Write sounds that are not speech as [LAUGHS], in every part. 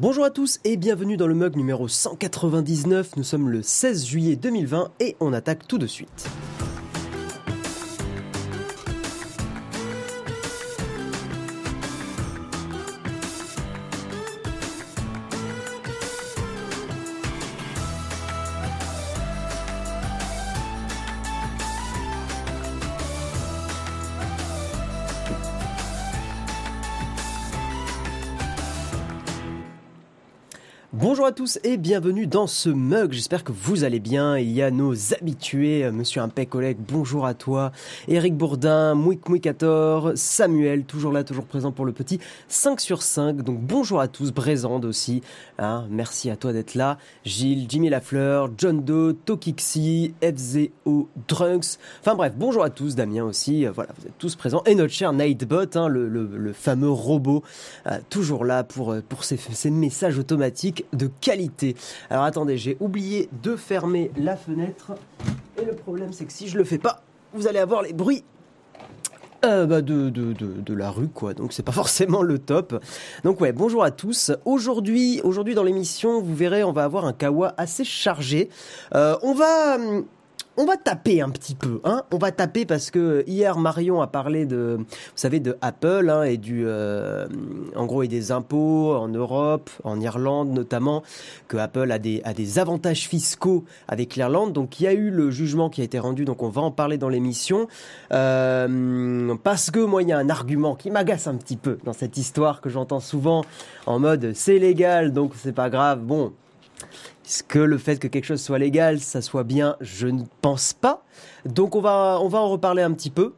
Bonjour à tous et bienvenue dans le mug numéro 199. Nous sommes le 16 juillet 2020 et on attaque tout de suite. À tous et bienvenue dans ce mug. J'espère que vous allez bien. Il y a nos habitués, euh, Monsieur Impec Oleg, bonjour à toi. Eric Bourdin, Mouik Mouikator, Samuel, toujours là, toujours présent pour le petit 5 sur 5. Donc bonjour à tous, Brésande aussi. Hein, merci à toi d'être là. Gilles, Jimmy Lafleur, John Doe, Tokixi, FZO, Drunks. Enfin bref, bonjour à tous, Damien aussi. Euh, voilà, vous êtes tous présents. Et notre cher Nightbot, hein, le, fameux robot, euh, toujours là pour, pour ces, ces messages automatiques de qualité. Alors attendez, j'ai oublié de fermer la fenêtre. Et le problème, c'est que si je le fais pas, vous allez avoir les bruits euh, bah de, de, de, la rue quoi donc c'est pas [LAUGHS] forcément le top donc ouais bonjour à tous aujourd'hui aujourd'hui dans l'émission vous verrez on va avoir un kawa assez chargé euh, on va hum, on va taper un petit peu, hein. On va taper parce que hier Marion a parlé de, vous savez, de Apple hein, et du, euh, en gros, et des impôts en Europe, en Irlande notamment, que Apple a des avantages fiscaux avec l'Irlande. Donc il y a eu le jugement qui a été rendu, donc on va en parler dans l'émission euh, parce que moi il y a un argument qui m'agace un petit peu dans cette histoire que j'entends souvent en mode c'est légal donc c'est pas grave. Bon. Est-ce que le fait que quelque chose soit légal, ça soit bien Je ne pense pas. Donc on va, on va en reparler un petit peu.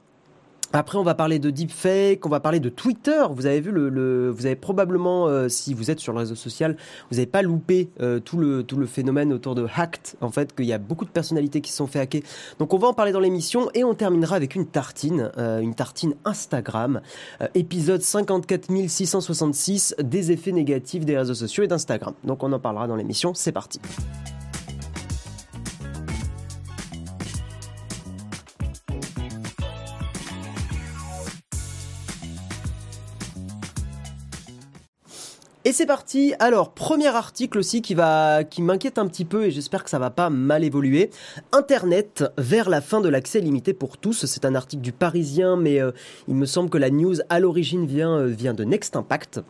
Après, on va parler de deepfake, on va parler de Twitter. Vous avez vu le, vous avez probablement, euh, si vous êtes sur le réseau social, vous n'avez pas loupé euh, tout le tout le phénomène autour de hacked. En fait, qu'il y a beaucoup de personnalités qui se sont fait hacker. Donc, on va en parler dans l'émission et on terminera avec une tartine, euh, une tartine Instagram, épisode 54 666 des effets négatifs des réseaux sociaux et d'Instagram. Donc, on en parlera dans l'émission. C'est parti. Et c'est parti. Alors, premier article aussi qui va, qui m'inquiète un petit peu et j'espère que ça va pas mal évoluer. Internet vers la fin de l'accès limité pour tous. C'est un article du Parisien, mais euh, il me semble que la news à l'origine vient, euh, vient de Next Impact.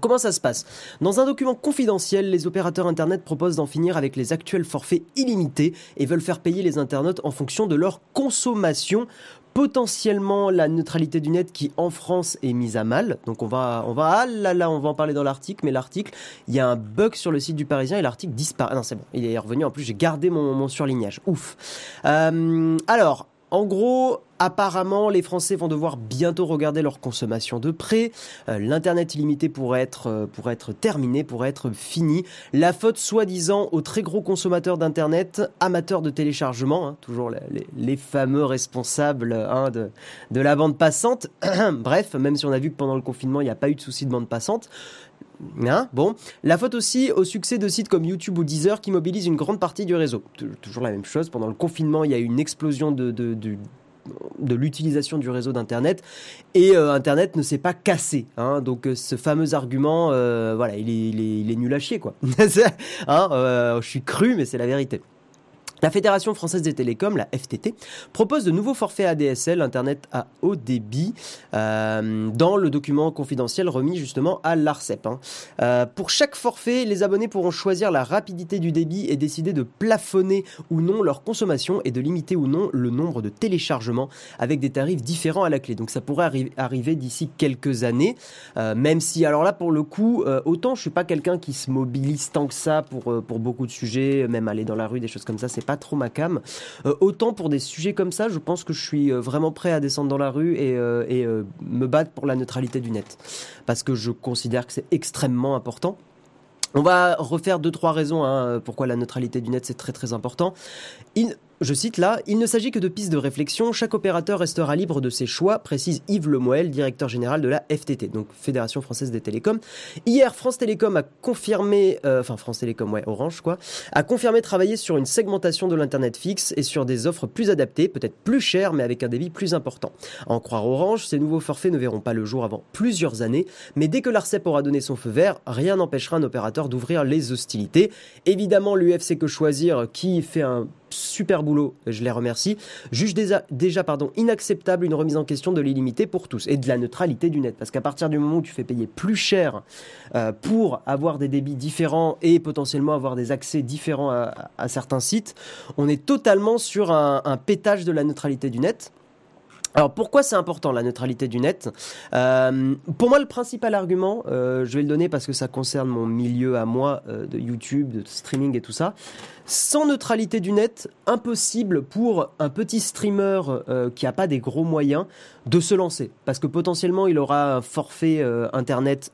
Comment ça se passe? Dans un document confidentiel, les opérateurs Internet proposent d'en finir avec les actuels forfaits illimités et veulent faire payer les internautes en fonction de leur consommation potentiellement la neutralité du net qui en France est mise à mal. Donc on va, on va, ah là là, on va en parler dans l'article, mais l'article, il y a un bug sur le site du Parisien et l'article disparaît. Ah non, c'est bon, il est revenu. En plus, j'ai gardé mon, surlignage. Ouf. Euh, alors, en gros, apparemment, les Français vont devoir bientôt regarder leur consommation de près. Euh, L'Internet illimité pourrait être, euh, pourrait être terminé, pourrait être fini. La faute, soi-disant, aux très gros consommateurs d'Internet, amateurs de téléchargement, hein, toujours les, les, fameux responsables hein, de, de la bande passante. [CLEARS THROAT] Bref, même si on a vu que pendant le confinement, il n'y a pas eu de souci de bande passante. Hein bon, la faute aussi au succès de sites comme YouTube ou Deezer qui mobilisent une grande partie du réseau. Toujours la même chose. Pendant le confinement, il y a eu une explosion de, de, l'utilisation du réseau d'Internet et euh, Internet ne s'est pas cassé. Hein, donc euh, ce fameux argument, euh, voilà, il est, nul à chier quoi. [LAUGHS] hein, je suis cru, mais c'est la vérité. La Fédération française des télécoms, la FTT, propose de nouveaux forfaits ADSL, Internet à haut débit, euh, dans le document confidentiel remis justement à l'ARCEP. Hein. Euh, pour chaque forfait, les abonnés pourront choisir la rapidité du débit et décider de plafonner ou non leur consommation et de limiter ou non le nombre de téléchargements avec des tarifs différents à la clé. Donc ça pourrait arri arriver d'ici quelques années, euh, même si alors là pour le coup, euh, autant je suis pas quelqu'un qui se mobilise tant que ça pour, pour beaucoup de sujets, même aller dans la rue, des choses comme ça, c'est pas trop ma cam. Euh, autant pour des sujets comme ça, je pense que je suis euh, vraiment prêt à descendre dans la rue et, euh, me battre pour la neutralité du net. Parce que je considère que c'est extrêmement important. On va refaire deux trois raisons hein, pourquoi la neutralité du net c'est très très important. Je cite là, il ne s'agit que de pistes de réflexion, chaque opérateur restera libre de ses choix, précise Yves Lemoel, directeur général de la FTT, donc Fédération Française des Télécoms. Hier, France Télécom a confirmé, euh, enfin France Télécom, ouais, Orange quoi, a confirmé travailler sur une segmentation de l'Internet fixe et sur des offres plus adaptées, peut-être plus chères, mais avec un débit plus important. À en croire Orange, ces nouveaux forfaits ne verront pas le jour avant plusieurs années, mais dès que l'ARCEP aura donné son feu vert, rien n'empêchera un opérateur d'ouvrir les hostilités. Évidemment, l'UFC que choisir, qui fait un super boulot, je les remercie, juge déjà, inacceptable une remise en question de l'illimité pour tous et de la neutralité du net. Parce qu'à partir du moment où tu fais payer plus cher euh, pour avoir des débits différents et potentiellement avoir des accès différents à, certains sites, on est totalement sur un pétage de la neutralité du net. Alors pourquoi c'est important la neutralité du net? Euh, Pour moi le principal argument, euh, je vais le donner parce que ça concerne mon milieu à moi euh, de YouTube, de streaming et tout ça. Sans neutralité du net, impossible pour un petit streamer qui n'a pas des gros moyens de se lancer. Parce que potentiellement il aura un forfait internet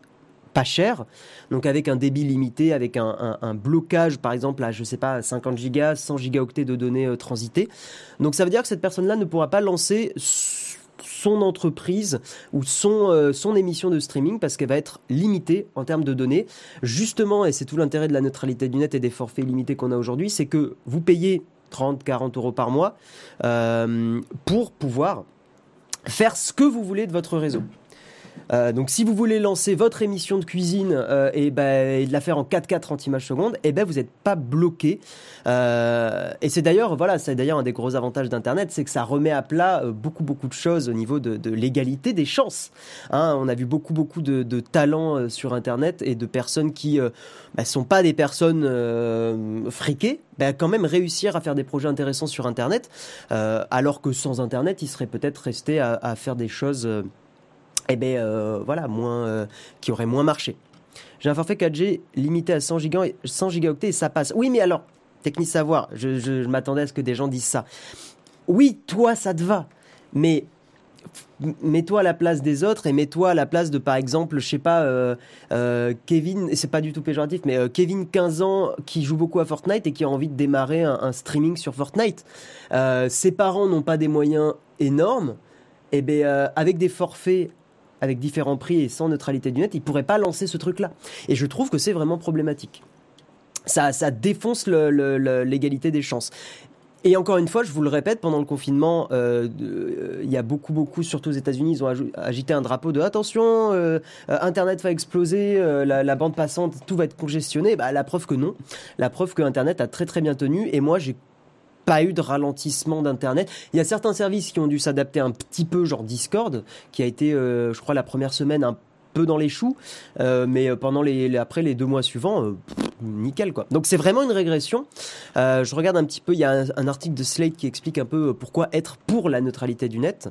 pas cher, donc avec un débit limité, avec un, blocage par exemple à je sais pas 50 gigas, 100 gigaoctets de données euh, transitées. Donc ça veut dire que cette personne-là ne pourra pas lancer son entreprise ou son, euh, son émission de streaming parce qu'elle va être limitée en termes de données. Justement, et c'est tout l'intérêt de la neutralité du net et des forfaits limités qu'on a aujourd'hui, c'est que vous payez 30, 40 euros par mois euh, pour pouvoir faire ce que vous voulez de votre réseau. Euh, donc si vous voulez lancer votre émission de cuisine euh, et, et, de la faire en 4K 30 images secondes, et eh ben vous n'êtes pas bloqué. Euh, et c'est d'ailleurs voilà, c'est d'ailleurs un des gros avantages d'Internet, c'est que ça remet à plat beaucoup beaucoup de choses au niveau de, l'égalité des chances. Hein, on a vu beaucoup beaucoup de, talents sur Internet et de personnes qui ne ben, sont pas des personnes friquées, ben, quand même réussir à faire des projets intéressants sur Internet, alors que sans Internet, ils seraient peut-être restés à, à, faire des choses eh ben euh, voilà, moins, euh, qui aurait moins marché. J'ai un forfait 4G limité à 100, giga, 100 gigaoctets et ça passe. Oui, mais alors, technique savoir, je, m'attendais à ce que des gens disent ça. Oui, toi, ça te va, mais mets-toi à la place des autres et mets-toi à la place de par exemple je sais pas euh, Kevin et c'est pas du tout péjoratif mais Kevin 15 ans qui joue beaucoup à Fortnite et qui a envie de démarrer un, streaming sur Fortnite ses parents n'ont pas des moyens énormes et eh ben avec des forfaits avec différents prix et sans neutralité du net, ils pourraient pas lancer ce truc-là. Et je trouve que c'est vraiment problématique. Ça, ça défonce l'égalité des chances. Et encore une fois, je vous le répète, pendant le confinement, euh, euh, il y a beaucoup, beaucoup, surtout aux États-Unis, ils ont agité un drapeau de attention, euh, Internet va exploser, la, bande passante, tout va être congestionné. Bah, la preuve que non. La preuve que Internet a très, très bien tenu. Et moi, j'ai pas eu de ralentissement d'Internet. Il y a certains services qui ont dû s'adapter un petit peu, genre Discord, qui a été, euh, je crois, la première semaine un peu dans les choux, euh, mais pendant les, après les deux mois suivants, euh, nickel quoi. Donc c'est vraiment une régression. je regarde un petit peu, il y a un, un, article de Slate qui explique un peu pourquoi être pour la neutralité du net.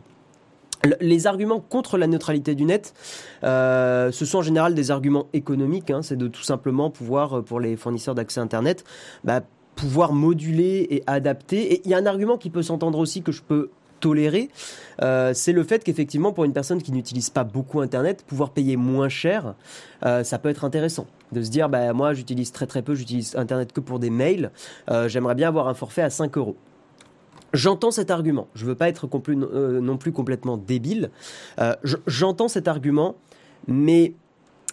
Les arguments contre la neutralité du net, ce sont en général des arguments économiques. Hein, c'est de tout simplement pouvoir, pour les fournisseurs d'accès Internet, bah, pouvoir moduler et adapter. Et il y a un argument qui peut s'entendre aussi que je peux tolérer, euh, c'est le fait qu'effectivement pour une personne qui n'utilise pas beaucoup Internet, pouvoir payer moins cher, euh, ça peut être intéressant. De se dire, bah, moi j'utilise très très peu, j'utilise Internet que pour des mails, euh, j'aimerais bien avoir un forfait à 5 euros. J'entends cet argument, je ne veux pas être non plus complètement débile, j'entends cet argument, mais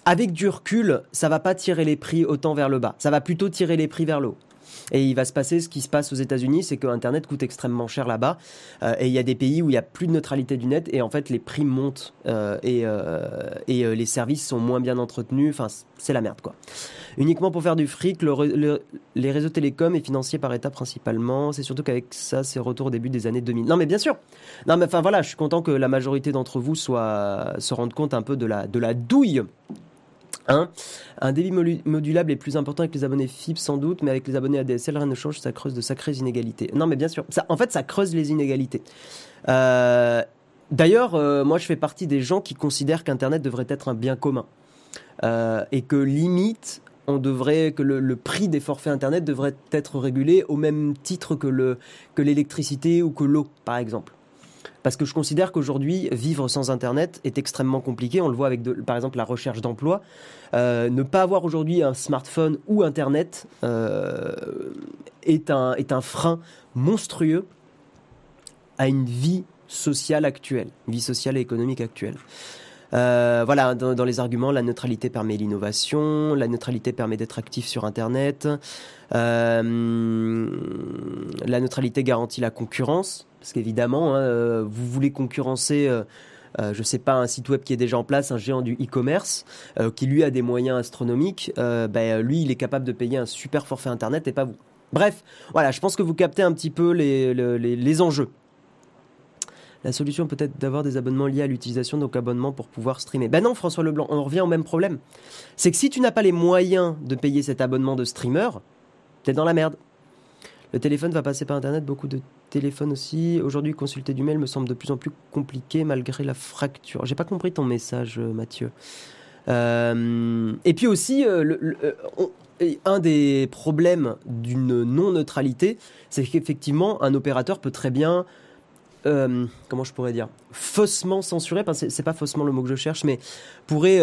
avec du recul, ça va pas tirer les prix autant vers le bas, ça va plutôt tirer les prix vers le haut. Et il va se passer ce qui se passe aux États-Unis, c'est que Internet coûte extrêmement cher là-bas. Euh, et il y a des pays où il n'y a plus de neutralité du net et en fait les prix montent euh, et, euh, les services sont moins bien entretenus. Enfin, c'est la merde quoi. Uniquement pour faire du fric, les réseaux télécoms est financé par État principalement. C'est surtout qu'avec ça, c'est retour au début des années 2000. Non mais bien sûr. Non mais enfin voilà, je suis content que la majorité d'entre vous se rendent compte un peu de la, de la douille un débit modulable est plus important avec les abonnés FIP sans doute, mais avec les abonnés ADSL, rien ne change, ça creuse de sacrées inégalités. Non, mais bien sûr, ça, en fait, ça creuse les inégalités. Euh, d'ailleurs, euh, moi, je fais partie des gens qui considèrent qu'Internet devrait être un bien commun. Euh, et que limite, on devrait que le, prix des forfaits internet devrait être régulé au même titre que que l'électricité ou que l'eau par exemple. Parce que je considère qu'aujourd'hui, vivre sans Internet est extrêmement compliqué. On le voit avec, par exemple, la recherche d'emploi. Euh, ne pas avoir aujourd'hui un smartphone ou Internet euh, est, un, est un frein monstrueux à une vie sociale actuelle, vie sociale et économique actuelle. Euh, voilà, dans, les arguments, la neutralité permet l'innovation, la neutralité permet d'être actif sur Internet, euh, la neutralité garantit la concurrence, parce qu'évidemment, hein, euh, vous voulez concurrencer... je je sais pas, un site web qui est déjà en place, un géant du e-commerce, qui lui a des moyens astronomiques, ben, lui, il est capable de payer un super forfait Internet et pas vous. Bref, voilà, je pense que vous captez un petit peu les, les enjeux. La solution peut être d'avoir des abonnements liés à l'utilisation nos abonnements pour pouvoir streamer. Ben non, François Leblanc, on revient au même problème. C'est que si tu n'as pas les moyens de payer cet abonnement de streamer, t'es dans la merde. Le téléphone va passer par Internet, beaucoup de téléphones aussi. Aujourd'hui, consulter du mail me semble de plus en plus compliqué malgré la fracture. J'ai pas compris ton message, euh, Mathieu. Euh, et puis aussi, euh, un des problèmes d'une non-neutralité, c'est qu'effectivement, un opérateur peut très bien comment je pourrais dire faussement censuré, c'est pas faussement le mot que je cherche, mais pourrait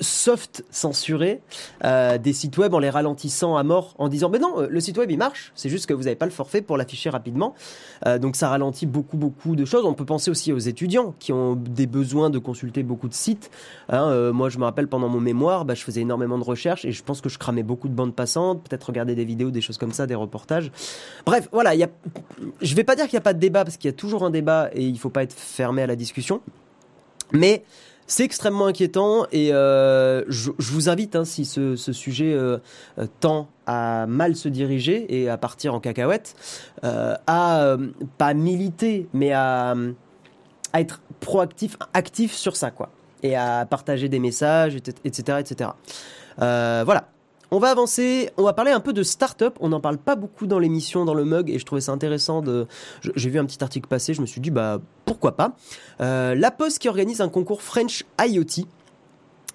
soft censurer euh, des sites web en les ralentissant à mort, en disant mais non, le site web il marche, c'est juste que vous n'avez pas le forfait pour l'afficher rapidement. donc ça ralentit beaucoup beaucoup de choses. On peut penser aussi aux étudiants qui ont des besoins de consulter beaucoup de sites. Hein, moi je me rappelle pendant mon mémoire, bah, je faisais énormément de recherches et je pense que je cramais beaucoup de bandes passantes, peut-être regarder des vidéos, des choses comme ça, des reportages. Bref, voilà, y a... je vais pas dire qu'il n'y a pas de débat parce qu'il y a toujours un débat et il faut pas être fermé à la discussion. Mais c'est extrêmement inquiétant et euh, je, vous invite, hein, si ce, sujet euh, tend à mal se diriger et à partir en cacahuète, euh, à pas militer, mais à, à, être proactif, actif sur ça, quoi, et à partager des messages, etc., etc. voilà. On va avancer, on va parler un peu de start-up. On n'en parle pas beaucoup dans l'émission, dans le mug, et je trouvais ça intéressant de. J'ai vu un petit article passer, je me suis dit, bah pourquoi pas. Euh, la Poste qui organise un concours French IoT.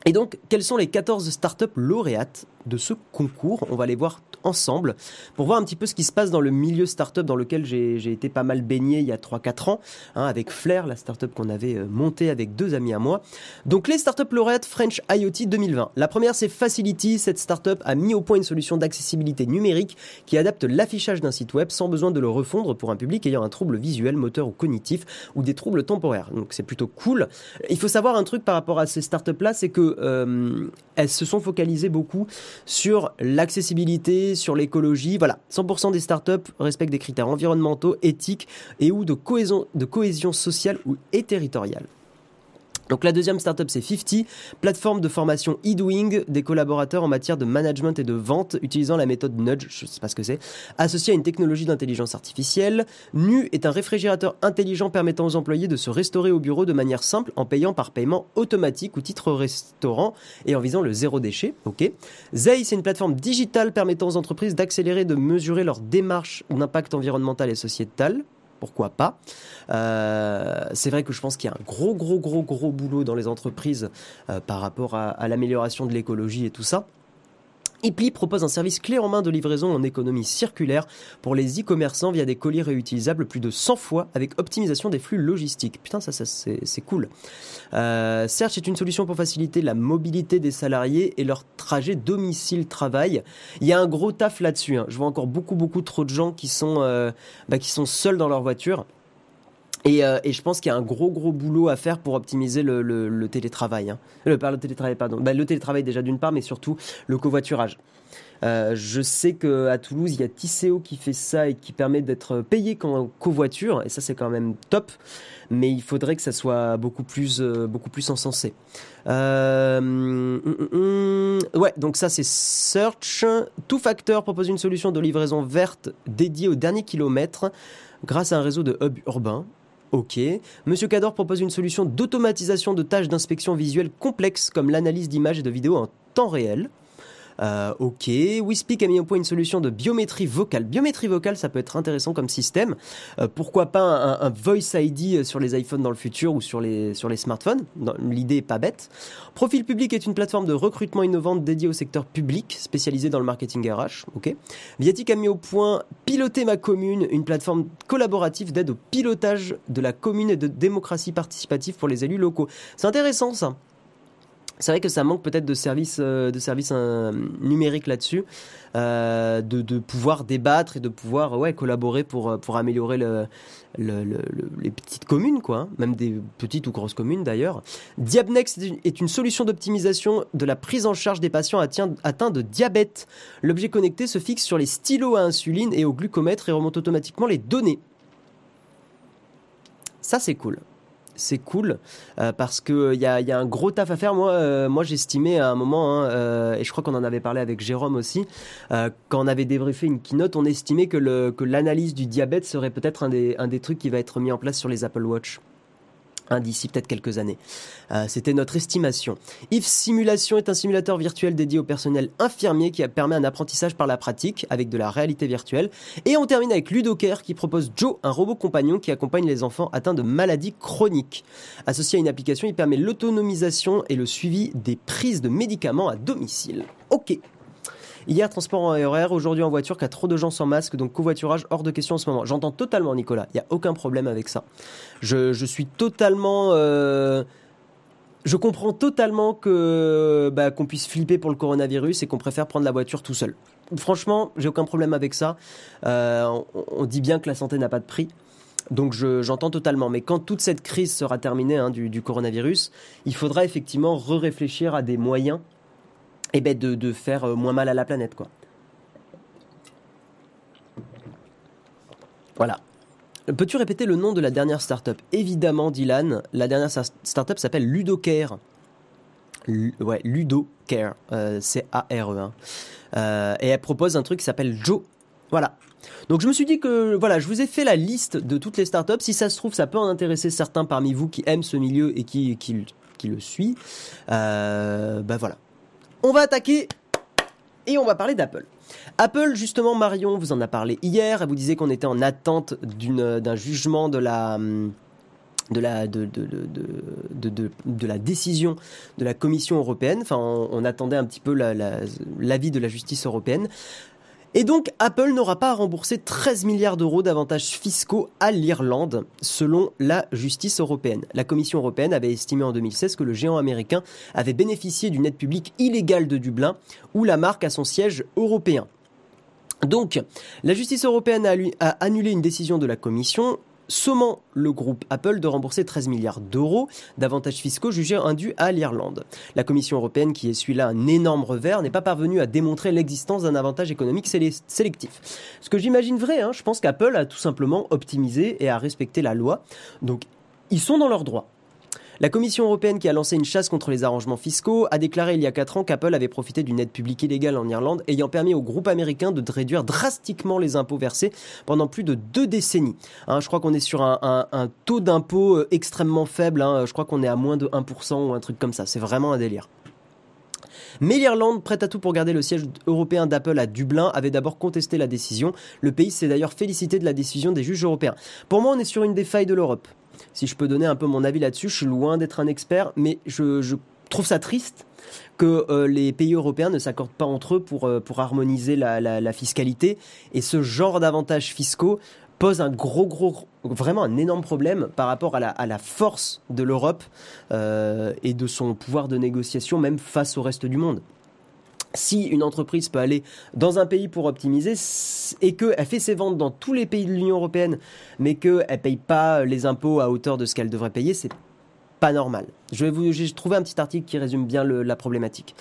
Et donc, quelles sont les 14 startups lauréates de ce concours On va les voir ensemble pour voir un petit peu ce qui se passe dans le milieu startup dans lequel j'ai été pas mal baigné il y a 3-4 ans, hein, avec Flair, la startup qu'on avait euh, montée avec deux amis à moi. Donc les startups lauréates French IoT 2020. La première c'est Facility, cette startup a mis au point une solution d'accessibilité numérique qui adapte l'affichage d'un site web sans besoin de le refondre pour un public ayant un trouble visuel, moteur ou cognitif ou des troubles temporaires. Donc c'est plutôt cool. Il faut savoir un truc par rapport à ces startups là, c'est que euh, elles se sont focalisées beaucoup sur l'accessibilité, sur l'écologie. Voilà, 100% des startups respectent des critères environnementaux, éthiques et ou de cohésion, sociale ou et territoriale. Donc la deuxième startup c'est 50, plateforme de formation e-doing des collaborateurs en matière de management et de vente utilisant la méthode Nudge, je sais pas ce que c'est, associée à une technologie d'intelligence artificielle. Nu est un réfrigérateur intelligent permettant aux employés de se restaurer au bureau de manière simple en payant par paiement automatique ou titre restaurant et en visant le zéro déchet. Ok. Zei c'est une plateforme digitale permettant aux entreprises d'accélérer et de mesurer leur démarche d'impact environnemental et sociétal pourquoi pas. Euh, c'est vrai que je pense qu'il y a un gros, gros, gros, gros boulot dans les entreprises euh, par rapport à l'amélioration de l'écologie et tout ça. Epli propose un service clé en main de livraison en économie circulaire pour les e-commerçants via des colis réutilisables plus de 100 fois avec optimisation des flux logistiques. Putain, ça, c'est cool. Euh, Search est une solution pour faciliter la mobilité des salariés et leur trajet domicile-travail. Il y a un gros taf là-dessus. Hein. Je vois encore beaucoup, beaucoup trop de gens qui sont, euh, bah, qui sont seuls dans leur voiture. Euh, et, je pense qu'il y a un gros gros boulot à faire pour optimiser le, télétravail. Hein. Le, le télétravail, pardon. Bah, le télétravail déjà d'une part, mais surtout le covoiturage. Euh, je sais qu'à Toulouse, il y a Tisséo qui fait ça et qui permet d'être payé en covoiture, et ça c'est quand même top. Mais il faudrait que ça soit beaucoup plus, euh, beaucoup plus encensé. Hum, hum, hum, ouais, donc ça c'est Search. Tout Factor propose une solution de livraison verte dédiée au dernier kilomètre grâce à un réseau de hubs urbains. Ok. Monsieur Cador propose une solution d'automatisation de tâches d'inspection visuelle complexes comme l'analyse d'images et de vidéos en temps réel. Euh, ok, WeSpeak a mis au point une solution de biométrie vocale. Biométrie vocale, ça peut être intéressant comme système. Euh, pourquoi pas un, Voice ID sur les iPhones dans le futur ou sur les, sur les smartphones? L'idée est pas bête. Profil public est une plateforme de recrutement innovante dédiée au secteur public, spécialisée dans le marketing RH. Ok. Viatic a mis au point Piloter ma commune, une plateforme collaborative d'aide au pilotage de la commune et de démocratie participative pour les élus locaux. C'est intéressant ça c'est vrai que ça manque peut-être de services, euh, de services euh, numériques là-dessus, euh, de, pouvoir débattre et de pouvoir ouais, collaborer pour, pour améliorer le, les petites communes, quoi, hein, même des petites ou grosses communes d'ailleurs. Diabnex est une solution d'optimisation de la prise en charge des patients atteints de diabète. L'objet connecté se fixe sur les stylos à insuline et au glucomètre et remonte automatiquement les données. Ça, c'est cool c'est cool euh, parce que il y a, un gros taf à faire. Moi, euh, moi j'estimais à un moment, hein, euh, et je crois qu'on en avait parlé avec Jérôme aussi, quand on avait débriefé une keynote, on estimait que l'analyse du diabète serait peut-être un des trucs qui va être mis en place sur les Apple Watch. Hein, d'ici peut-être quelques années. Euh, c'était notre estimation. IF Simulation est un simulateur virtuel dédié au personnel infirmier qui permet un apprentissage par la pratique avec de la réalité virtuelle. Et on termine avec Ludocare qui propose Joe, un robot compagnon qui accompagne les enfants atteints de maladies chroniques. Associé à une application, il permet l'autonomisation et le suivi des prises de médicaments à domicile. Ok, Hier, transport en RER, aujourd'hui en voiture, a trop de gens sans masque, donc covoiturage hors de question en ce moment. J'entends totalement, Nicolas. Il n'y a aucun problème avec ça. Je, suis totalement. Euh, je comprends totalement que bah, qu'on puisse flipper pour le coronavirus et qu'on préfère prendre la voiture tout seul. Franchement, j'ai aucun problème avec ça. Euh, on, dit bien que la santé n'a pas de prix. Donc j'entends totalement. Mais quand toute cette crise sera terminée hein, du, du, coronavirus, il faudra effectivement re-réfléchir à des moyens et ben de, de, faire euh, moins mal à la planète. quoi. Voilà. Peux-tu répéter le nom de la dernière startup? Évidemment, Dylan, la dernière startup s'appelle Ludocare. ouais, Ludocare, euh, c'est A-R-E. Hein. Euh, et elle propose un truc qui s'appelle Joe. Voilà. Donc je me suis dit que voilà, je vous ai fait la liste de toutes les startups. Si ça se trouve, ça peut en intéresser certains parmi vous qui aiment ce milieu et qui, qui, qui le suit. Euh, bah voilà. On va attaquer et on va parler d'Apple. Apple, justement, Marion vous en a parlé hier. Elle vous disait qu'on était en attente d'un jugement de la décision de la Commission européenne. Enfin, on, attendait un petit peu l'avis de la justice européenne. Et donc, Apple n'aura pas à rembourser 13 milliards d'euros d'avantages fiscaux à l'Irlande, selon la justice européenne. La Commission européenne avait estimé en 2016 que le géant américain avait bénéficié d'une aide publique illégale de Dublin, où la marque a son siège européen. Donc, la justice européenne a, annulé une décision de la Commission sommant le groupe Apple de rembourser 13 milliards d'euros d'avantages fiscaux jugés indus à l'Irlande. La Commission européenne, qui essuie là un énorme revers, n'est pas parvenue à démontrer l'existence d'un avantage économique sélectif. Ce que j'imagine vrai, hein, je pense qu'Apple a tout simplement optimisé et a respecté la loi. Donc, ils sont dans leurs droits. La Commission européenne, qui a lancé une chasse contre les arrangements fiscaux, a déclaré il y a 4 ans qu'Apple avait profité d'une aide publique illégale en Irlande, ayant permis au groupe américain de réduire drastiquement les impôts versés pendant plus de deux décennies. Hein, je crois qu'on est sur un, taux d'impôt euh, extrêmement faible, hein. je crois qu'on est à moins de 1% ou un truc comme ça, c'est vraiment un délire. Mais l'Irlande, prête à tout pour garder le siège européen d'Apple à Dublin, avait d'abord contesté la décision. Le pays s'est d'ailleurs félicité de la décision des juges européens. Pour moi, on est sur une des failles de l'Europe si je peux donner un peu mon avis là-dessus, je suis loin d'être un expert, mais je, trouve ça triste que euh, les pays européens ne s'accordent pas entre eux pour, euh, harmoniser la, fiscalité. Et ce genre d'avantages fiscaux pose un gros, gros, vraiment un énorme problème par rapport à la, force de l'Europe euh, et de son pouvoir de négociation, même face au reste du monde si une entreprise peut aller dans un pays pour optimiser et qu'elle fait ses ventes dans tous les pays de l'Union européenne, mais qu'elle ne paye pas les impôts à hauteur de ce qu'elle devrait payer, c'est pas normal. Je vais vous, j'ai trouvé un petit article qui résume bien la problématique.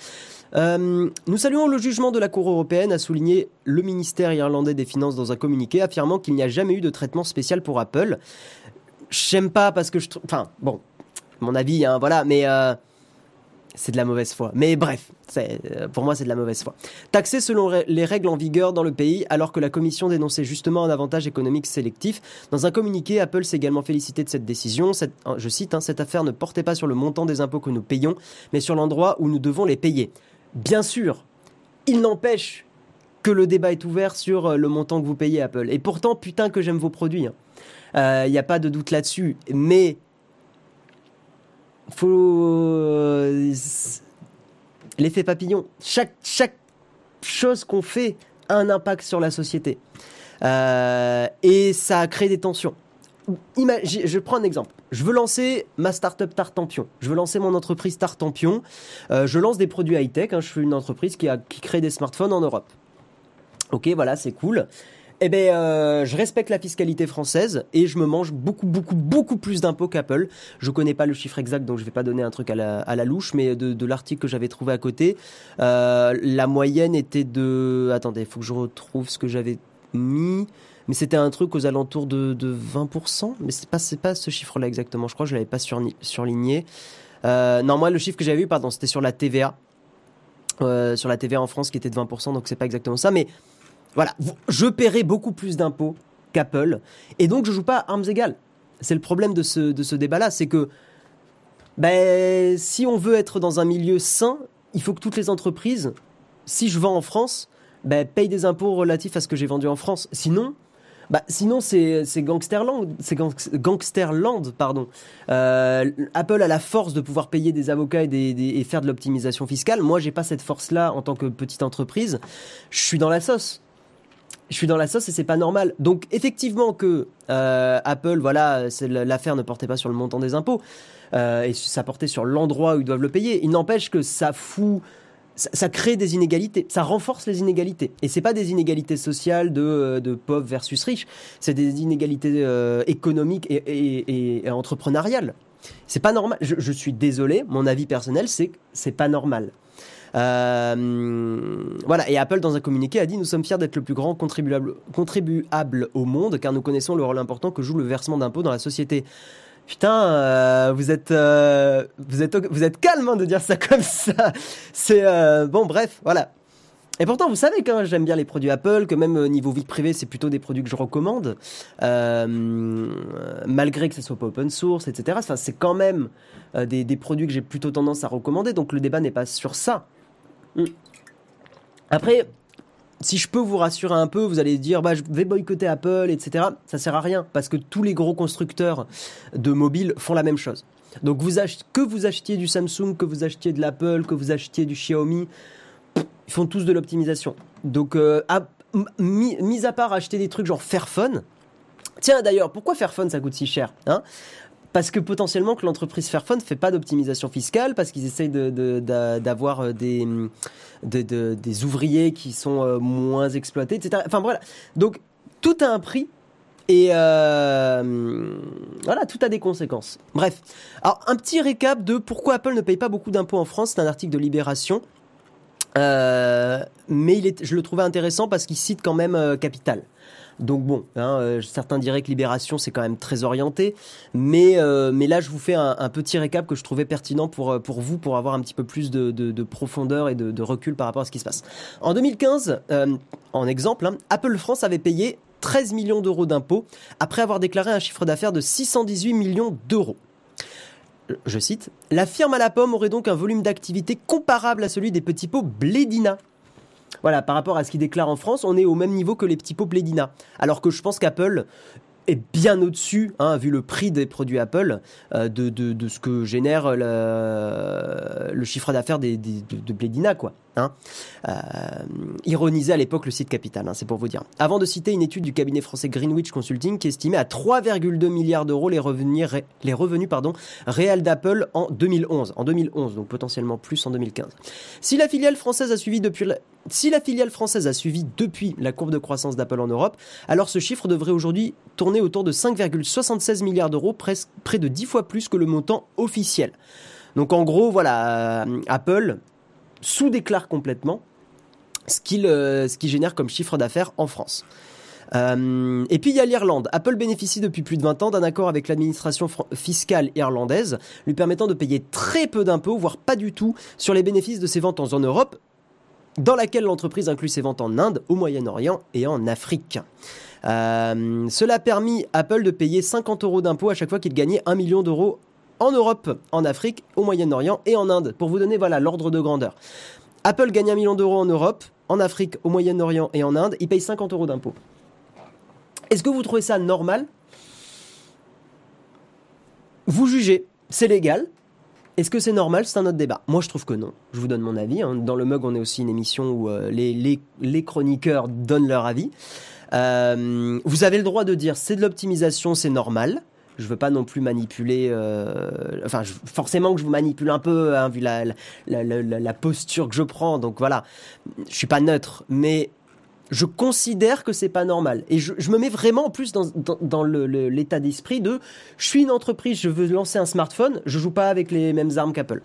Euh, nous saluons le jugement de la Cour européenne, a souligné le ministère irlandais des Finances dans un communiqué, affirmant qu'il n'y a jamais eu de traitement spécial pour Apple. J'aime pas parce que je, enfin bon, mon avis, hein, voilà, mais euh, c'est de la mauvaise foi. Mais bref, euh, pour moi, c'est de la mauvaise foi. Taxé selon les règles en vigueur dans le pays, alors que la commission dénonçait justement un avantage économique sélectif. Dans un communiqué, Apple s'est également félicité de cette décision. je cite, hein, cette affaire ne portait pas sur le montant des impôts que nous payons, mais sur l'endroit où nous devons les payer. Bien sûr, Il n'empêche que le débat est ouvert sur euh, le montant que vous payez Apple. Et pourtant, putain que j'aime vos produits. Il hein. n'y a pas de doute là-dessus. Mais faut l'effet papillon. Chaque, chaque chose qu'on fait a un impact sur la société. Euh, et ça crée des tensions. je prends un exemple. Je veux lancer ma startup Tartampion. Je veux lancer mon entreprise Tartampion. Euh, je lance des produits high-tech. Hein. je suis une entreprise qui, a, qui crée des smartphones en Europe. Ok, voilà, c'est cool eh ben, euh, je respecte la fiscalité française et je me mange beaucoup, beaucoup, beaucoup plus d'impôts qu'Apple. Je connais pas le chiffre exact, donc je vais pas donner un truc à la, louche, mais de, l'article que j'avais trouvé à côté, euh, la moyenne était de... Attendez, faut que je retrouve ce que j'avais mis. Mais c'était un truc aux alentours de, 20%, mais c'est pas, pas ce chiffre-là exactement. Je crois que je l'avais pas surligné. Euh, non, moi, le chiffre que j'avais vu, pardon, c'était sur la TVA. sur la TVA en France qui était de 20%, donc c'est pas exactement ça. Mais voilà, je paierai beaucoup plus d'impôts qu'Apple, et donc je joue pas à armes égales. C'est le problème de ce, de ce débat-là, c'est que ben, si on veut être dans un milieu sain, il faut que toutes les entreprises, si je vends en France, ben, payent des impôts relatifs à ce que j'ai vendu en France. Sinon, bah, sinon, c'est Gangsterland, c'est Gangsterland, pardon. Euh, Apple a la force de pouvoir payer des avocats et, et faire de l'optimisation fiscale. Moi, j'ai pas cette force-là en tant que petite entreprise. Je suis dans la sauce je suis dans la sauce et c'est pas normal. Donc effectivement que euh, Apple, voilà, l'affaire ne portait pas sur le montant des impôts euh, et ça portait sur l'endroit où ils doivent le payer. Il n'empêche que ça fout, ça, crée des inégalités, ça renforce les inégalités. Et c'est pas des inégalités sociales de, euh, pauvres versus riches, c'est des inégalités économiques et, entrepreneuriales. C'est pas normal. Je, je, suis désolé, mon avis personnel, c'est c'est pas normal. Euh, voilà, et Apple, dans un communiqué, a dit Nous sommes fiers d'être le plus grand contribuable, contribuable au monde, car nous connaissons le rôle important que joue le versement d'impôts dans la société. Putain, euh, vous êtes euh, vous êtes vous êtes calme hein, de dire ça [LAUGHS] comme ça. C'est bon, bref, voilà. Et pourtant, vous savez que j'aime bien les produits Apple, que même niveau vie privée, c'est plutôt des produits que je recommande, malgré que ce soit pas open source, etc. Enfin, c'est quand même des, des, produits que j'ai plutôt tendance à recommander. Donc le débat n'est pas sur ça. Mm. Après, si je peux vous rassurer un peu, vous allez dire bah, je vais boycotter Apple, etc. Ça sert à rien parce que tous les gros constructeurs de mobiles font la même chose. Donc que vous achetiez du Samsung, que vous achetiez de l'Apple, que vous achetiez du Xiaomi, ils font tous de l'optimisation. Donc euh, mis, à part acheter des trucs genre Fairphone. Tiens d'ailleurs, pourquoi Fairphone ça coûte si cher hein? Parce que potentiellement que l'entreprise Fairphone fait pas d'optimisation fiscale, parce qu'ils essayent d'avoir euh, des, des ouvriers qui sont euh, moins exploités, etc. Enfin voilà. Donc tout a un prix et euh, voilà, tout a des conséquences. Bref. Alors, un petit récap de pourquoi Apple ne paye pas beaucoup d'impôts en France. C'est un article de Libération. Mais il est, je le trouvais intéressant parce qu'il cite quand même Capital. Donc bon, hein, euh, certains diraient que Libération c'est quand même très orienté, mais, euh, là je vous fais un, petit récap que je trouvais pertinent pour, euh, pour vous, pour avoir un petit peu plus de, profondeur et de, recul par rapport à ce qui se passe. En 2015, en exemple, hein, Apple France avait payé 13 millions d'euros d'impôts après avoir déclaré un chiffre d'affaires de 618 millions d'euros. Je cite, La firme à la pomme aurait donc un volume d'activité comparable à celui des petits pots Blédina voilà, par rapport à ce qu'il déclare en France, on est au même niveau que les petits pots Plédina. Alors que je pense qu'Apple est bien au-dessus, hein, vu le prix des produits Apple, euh, de, ce que génère le, chiffre d'affaires de, de Blédina, quoi. Hein. Euh, ironisé à l'époque le site Capital, hein, c'est pour vous dire. Avant de citer une étude du cabinet français Greenwich Consulting qui estimait à 3,2 milliards d'euros les revenus, réels d'Apple en 2011. En 2011, donc potentiellement plus en 2015. Si la filiale française a suivi depuis la, si la filiale française a suivi depuis la courbe de croissance d'Apple en Europe, alors ce chiffre devrait aujourd'hui tourner autour de 5,76 milliards d'euros, près de 10 fois plus que le montant officiel. Donc en gros, voilà, euh, Apple sous-déclare complètement ce qu'il euh, ce qui génère comme chiffre d'affaires en France. Euh, et puis il y a l'Irlande. Apple bénéficie depuis plus de 20 ans d'un accord avec l'administration fiscale irlandaise, lui permettant de payer très peu d'impôts, voire pas du tout, sur les bénéfices de ses ventes en Europe, dans laquelle l'entreprise inclut ses ventes en Inde, au Moyen-Orient et en Afrique. Euh, cela a permis Apple de payer 50 euros d'impôts à chaque fois qu'il gagnait 1 million d'euros en Europe, en Afrique, au Moyen-Orient et en Inde, pour vous donner voilà l'ordre de grandeur. Apple gagne un million d'euros en Europe, en Afrique, au Moyen-Orient et en Inde, ils payent 50 euros d'impôts. Est-ce que vous trouvez ça normal? Vous jugez, c'est légal. Est-ce que c'est normal? C'est un autre débat. Moi, je trouve que non. Je vous donne mon avis. Hein. Dans le mug, on est aussi une émission où euh, les, les, chroniqueurs donnent leur avis. Euh, vous avez le droit de dire c'est de l'optimisation, c'est normal. Je veux pas non plus manipuler. Euh, enfin, forcément que je vous manipule un peu, hein, vu la, posture que je prends. Donc voilà, je suis pas neutre, mais je considère que c'est pas normal. Et je, me mets vraiment en plus dans, dans, l'état d'esprit de je suis une entreprise, je veux lancer un smartphone, je joue pas avec les mêmes armes qu'Apple.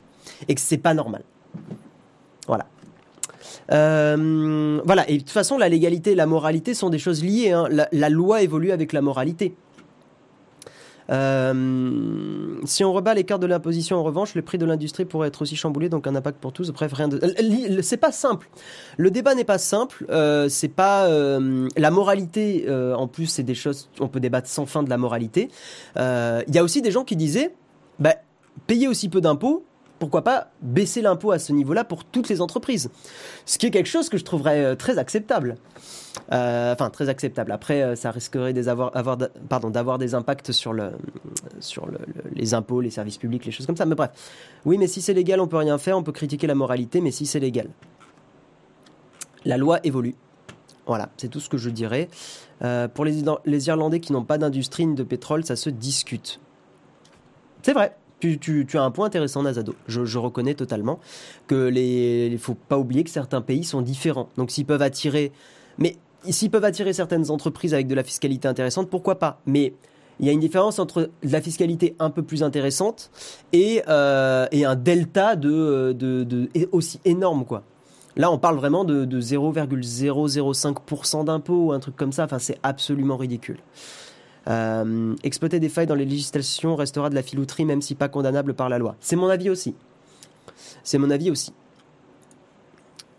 Et que c'est pas normal. Voilà. Euh, voilà, et de toute façon, la légalité et la moralité sont des choses liées. Hein. la, loi évolue avec la moralité. Euh, si on rebat les cartes de l'imposition, en revanche, le prix de l'industrie pourrait être aussi chamboulé, donc un impact pour tous. Bref, rien de. C'est pas simple. Le débat n'est pas simple. Euh, c'est pas euh, la moralité. En plus, c'est des choses. On peut débattre sans fin de la moralité. Il y a aussi des gens qui disaient, bah, payer aussi peu d'impôts, pourquoi pas baisser l'impôt à ce niveau-là pour toutes les entreprises Ce qui est quelque chose que je trouverais très acceptable. Euh, enfin, très acceptable. Après, euh, ça risquerait d'avoir avoir, pardon, d'avoir des impacts sur, le, sur le, les impôts, les services publics, les choses comme ça. Mais bref. Oui, mais si c'est légal, on peut rien faire, on peut critiquer la moralité, mais si c'est légal. La loi évolue. Voilà, c'est tout ce que je dirais. Euh, pour les, les Irlandais qui n'ont pas d'industrie ni de pétrole, ça se discute. C'est vrai. Tu, as un point intéressant, Nazado. Je, reconnais totalement que les, il faut pas oublier que certains pays sont différents. Donc, s'ils peuvent attirer, mais s'ils peuvent attirer certaines entreprises avec de la fiscalité intéressante, pourquoi pas? Mais il y a une différence entre la fiscalité un peu plus intéressante et, euh, un delta de, de, de, aussi énorme, quoi. Là, on parle vraiment de, de 0,005% d'impôt ou un truc comme ça. Enfin, c'est absolument ridicule. Euh, exploiter des failles dans les législations restera de la filouterie, même si pas condamnable par la loi. C'est mon avis aussi. C'est mon avis aussi.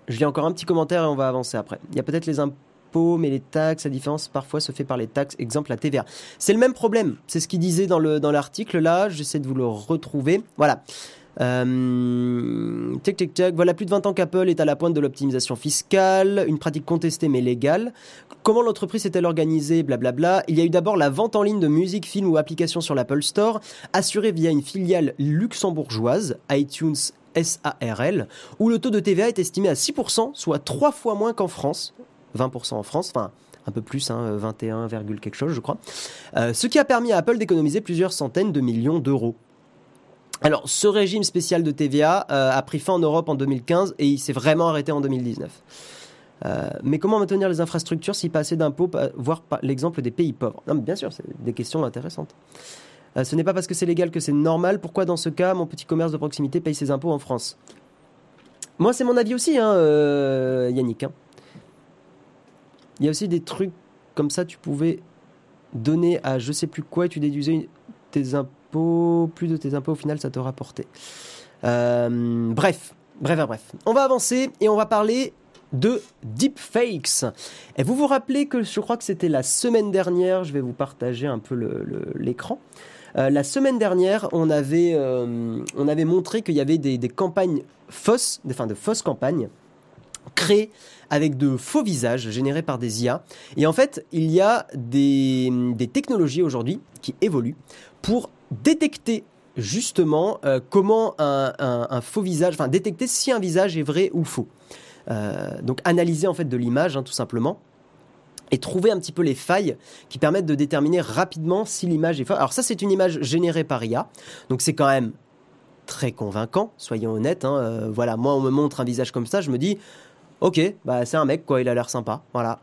Je lis encore un petit commentaire et on va avancer après. Il y a peut-être les impôts mais les taxes, la différence parfois se fait par les taxes, exemple la TVA. C'est le même problème, c'est ce qu'il disait dans l'article dans là, j'essaie de vous le retrouver. Voilà. Euh, tic tic. Voilà plus de 20 ans qu'Apple est à la pointe de l'optimisation fiscale, une pratique contestée mais légale. Comment l'entreprise est-elle organisée Blablabla. Il y a eu d'abord la vente en ligne de musique, films ou applications sur l'Apple Store, assurée via une filiale luxembourgeoise, iTunes SARL, où le taux de TVA est estimé à 6%, soit trois fois moins qu'en France. 20% en France, enfin un peu plus, hein, 21, quelque chose je crois, euh, ce qui a permis à Apple d'économiser plusieurs centaines de millions d'euros. Alors, ce régime spécial de TVA euh, a pris fin en Europe en 2015 et il s'est vraiment arrêté en 2019. Euh, mais comment maintenir les infrastructures s'il pas assez d'impôts, voire l'exemple des pays pauvres? Non, mais bien sûr, c'est des questions intéressantes. ce n'est pas parce que c'est légal que c'est normal. Pourquoi, dans ce cas, mon petit commerce de proximité paye ses impôts en France? Moi, c'est mon avis aussi, hein, Yannick. Hein. Il y a aussi des trucs comme ça, tu pouvais donner à je sais plus quoi et tu déduisais tes impôts, plus de tes impôts, au final, ça te rapportait. Euh, bref, bref, bref. On va avancer et on va parler de deepfakes. Et vous vous rappelez que je crois que c'était la semaine dernière, je vais vous partager un peu l'écran. Euh, la semaine dernière, on avait, euh, on avait montré qu'il y avait des, des campagnes fausses, enfin de fausses campagnes créées avec de faux visages générés par des IA. Et en fait, il y a des, technologies aujourd'hui qui évoluent pour détecter justement euh, comment un, faux visage, enfin détecter si un visage est vrai ou faux. Euh, donc analyser en fait de l'image hein, tout simplement et trouver un petit peu les failles qui permettent de déterminer rapidement si l'image est fausse. Alors ça c'est une image générée par IA, donc c'est quand même très convaincant, soyons honnêtes. Hein. Euh, voilà, moi on me montre un visage comme ça, je me dis ok, bah c'est un mec quoi, il a l'air sympa, voilà.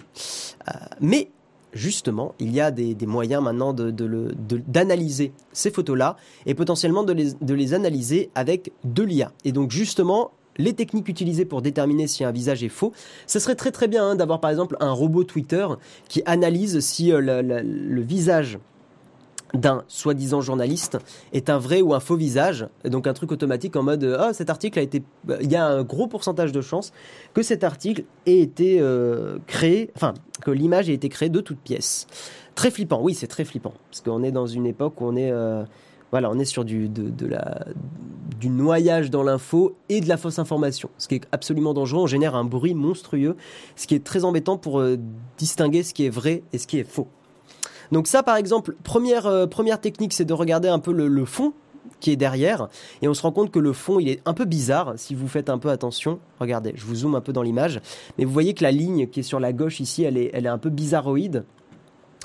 Mais justement, il y a des, moyens maintenant d'analyser ces photos-là et potentiellement de les, de les analyser avec de l'IA. Et donc justement, les techniques utilisées pour déterminer si un visage est faux, ce serait très très bien hein, d'avoir par exemple un robot Twitter qui analyse si euh, le visage d'un soi-disant journaliste est un vrai ou un faux visage, donc un truc automatique en mode oh, cet article a été il y a un gros pourcentage de chances que cet article ait été euh, créé enfin que l'image ait été créée de toutes pièces. Très flippant, oui, c'est très flippant parce qu'on est dans une époque où on est euh, Voilà, on est sur du, de, la, du noyage dans l'info et de la fausse information, ce qui est absolument dangereux. On génère un bruit monstrueux, ce qui est très embêtant pour euh, distinguer ce qui est vrai et ce qui est faux. Donc ça, par exemple, première, euh, première technique, c'est de regarder un peu le, fond qui est derrière. Et on se rend compte que le fond, il est un peu bizarre si vous faites un peu attention. Regardez, je vous zoome un peu dans l'image. Mais vous voyez que la ligne qui est sur la gauche ici, elle est, elle est un peu bizarroïde.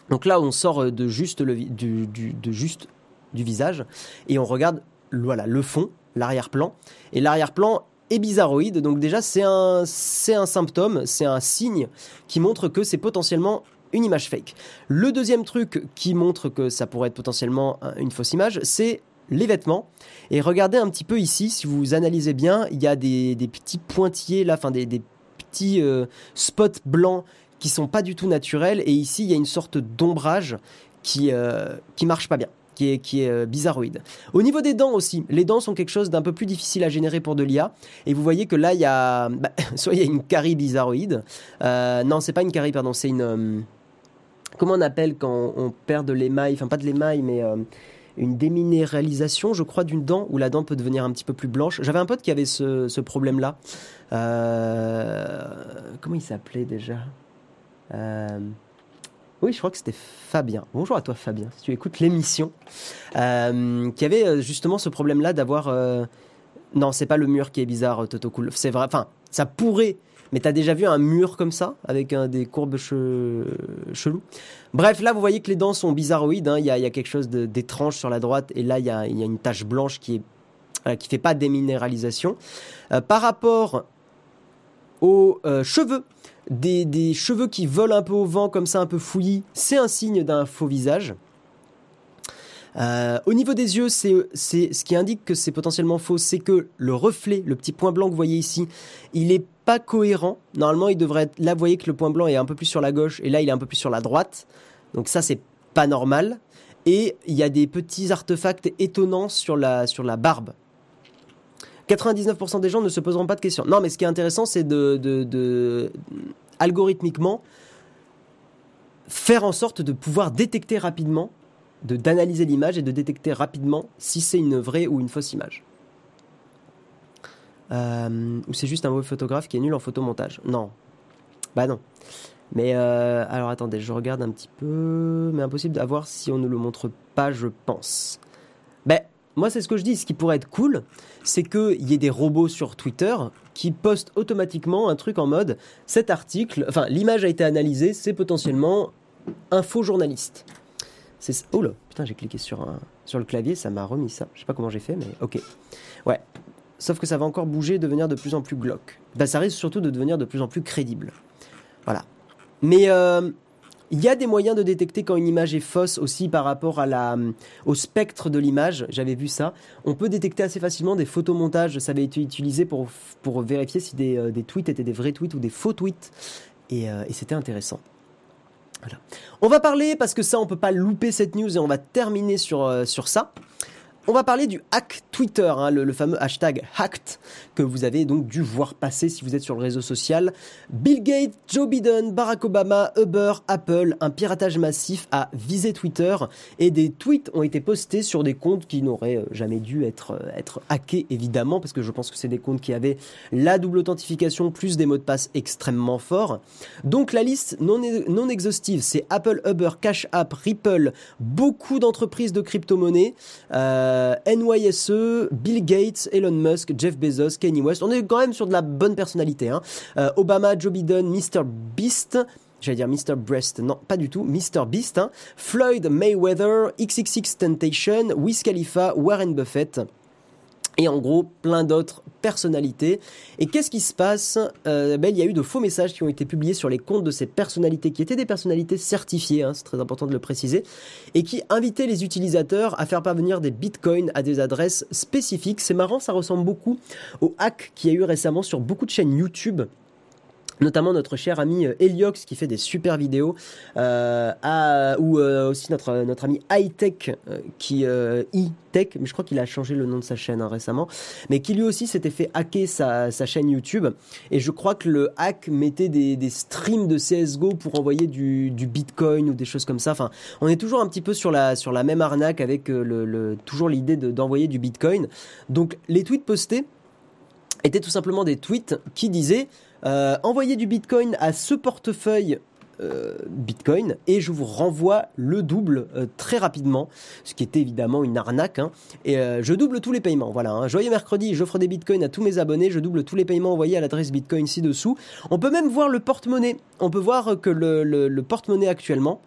Donc là, on sort de juste, le, du, de juste du visage et on regarde voilà, le fond, l'arrière-plan. Et l'arrière-plan est bizarroïde. Donc déjà, c'est un, c'est un symptôme, c'est un signe qui montre que c'est potentiellement une image fake. Le deuxième truc qui montre que ça pourrait être potentiellement une fausse image, c'est les vêtements. Et regardez un petit peu ici, si vous analysez bien, il y a des, petits pointillés là, enfin des, petits euh, spots blancs qui sont pas du tout naturels. Et ici, il y a une sorte d'ombrage qui, euh, qui marche pas bien qui est, qui est euh, bizarroïde. Au niveau des dents aussi, les dents sont quelque chose d'un peu plus difficile à générer pour de l'IA. Et vous voyez que là, il y a, [LAUGHS] bah, soit il y a une carie bizarroïde. Euh, non, c'est pas une carie, pardon, c'est une. Euh, comment on appelle quand on perd de l'émail Enfin, pas de l'émail, mais euh, une déminéralisation, je crois, d'une dent où la dent peut devenir un petit peu plus blanche. J'avais un pote qui avait ce, problème-là. comment il s'appelait déjà? Oui, je crois que c'était Fabien. Bonjour à toi Fabien, si tu écoutes l'émission, euh, qui avait euh, justement ce problème-là d'avoir... Euh, non, c'est pas le mur qui est bizarre, Toto Cool. C'est vrai, enfin, ça pourrait, mais t'as déjà vu un mur comme ça, avec des courbes chelous? Bref, là, vous voyez que les dents sont bizarroïdes, hein. il y, a, quelque chose d'étrange sur la droite, et là, il y a, une tache blanche qui est qui fait pas déminéralisation. par rapport aux cheveux, des, cheveux qui volent un peu au vent, comme ça, un peu fouillis, c'est un signe d'un faux visage. Euh, au niveau des yeux, c'est ce qui indique que c'est potentiellement faux, c'est que le reflet, le petit point blanc que vous voyez ici, il n'est cohérent. Normalement, il devrait être. Là, vous voyez que le point blanc est un peu plus sur la gauche, et là, il est un peu plus sur la droite. Donc ça, c'est pas normal. Et il y a des petits artefacts étonnants sur la, sur la barbe. 99% des gens ne se poseront pas de questions. Non, mais ce qui est intéressant, c'est de, algorithmiquement faire en sorte de pouvoir détecter rapidement, de d'analyser l'image et de détecter rapidement si c'est une vraie ou une fausse image. Euh, ou c'est juste un mauvais photographe qui est nul en photomontage. Non. Bah non. Mais euh, alors attendez, je regarde un petit peu. Mais impossible d'avoir si on ne le montre pas, je pense. Ben, moi, c'est ce que je dis. Ce qui pourrait être cool, c'est qu'il y ait des robots sur Twitter qui postent automatiquement un truc en mode cet article, enfin, l'image a été analysée, c'est potentiellement un faux journaliste. C'est oh là, putain, j'ai cliqué sur un sur le clavier, ça m'a remis ça. Je sais pas comment j'ai fait, mais ok. Ouais. Sauf que ça va encore bouger, devenir de plus en plus glauque. Bah, ça risque surtout de devenir de plus en plus crédible. Voilà. Mais euh, il y a des moyens de détecter quand une image est fausse aussi par rapport à la, au spectre de l'image. J'avais vu ça. On peut détecter assez facilement des photomontages. Ça avait été utilisé pour, pour vérifier si des, euh, des tweets étaient des vrais tweets ou des faux tweets. Et, euh, et c'était intéressant. Voilà. On va parler, parce que ça, on peut pas louper cette news et on va terminer sur, euh, sur ça. On va parler du hack Twitter, hein, le, fameux hashtag hacked que vous avez donc dû voir passer si vous êtes sur le réseau social. Bill Gates, Joe Biden, Barack Obama, Uber, Apple, un piratage massif a visé Twitter et des tweets ont été postés sur des comptes qui n'auraient euh, jamais dû être, euh, être hackés évidemment parce que je pense que c'est des comptes qui avaient la double authentification plus des mots de passe extrêmement forts. Donc la liste non, non exhaustive, c'est Apple, Uber, Cash App, Ripple, beaucoup d'entreprises de crypto-monnaies. Euh, euh, NYSE, Bill Gates, Elon Musk, Jeff Bezos, Kanye West. On est quand même sur de la bonne personnalité. Hein. Euh, Obama, Joe Biden, Mr. Beast. J'allais dire Mr. Breast, non, pas du tout, Mr. Beast, hein. Floyd Mayweather, XXX Temptation, Wiz Khalifa, Warren Buffett et en gros plein d'autres personnalités. Et qu'est-ce qui se passe euh, Il y a eu de faux messages qui ont été publiés sur les comptes de ces personnalités, qui étaient des personnalités certifiées, hein, c'est très important de le préciser, et qui invitaient les utilisateurs à faire parvenir des bitcoins à des adresses spécifiques. C'est marrant, ça ressemble beaucoup au hack qu'il y a eu récemment sur beaucoup de chaînes YouTube notamment notre cher ami euh, Eliox qui fait des super vidéos, euh, ou euh, aussi notre notre ami e-tech, mais je crois qu'il a changé le nom de sa chaîne hein, récemment, mais qui lui aussi s'était fait hacker sa, chaîne YouTube et je crois que le hack mettait des, des streams de CS:GO pour envoyer du, du Bitcoin ou des choses comme ça. Enfin, on est toujours un petit peu sur la sur la même arnaque avec le toujours l'idée d'envoyer du Bitcoin. Donc les tweets postés étaient tout simplement des tweets qui disaient euh, envoyez du Bitcoin à ce portefeuille euh, Bitcoin et je vous renvoie le double euh, très rapidement, ce qui était évidemment une arnaque. Hein. Et je double tous les paiements. Voilà, hein. joyeux mercredi, j'offre des Bitcoins à tous mes abonnés, je double tous les paiements envoyés à l'adresse Bitcoin ci-dessous. On peut même voir le porte-monnaie. On peut voir que le, porte-monnaie actuellement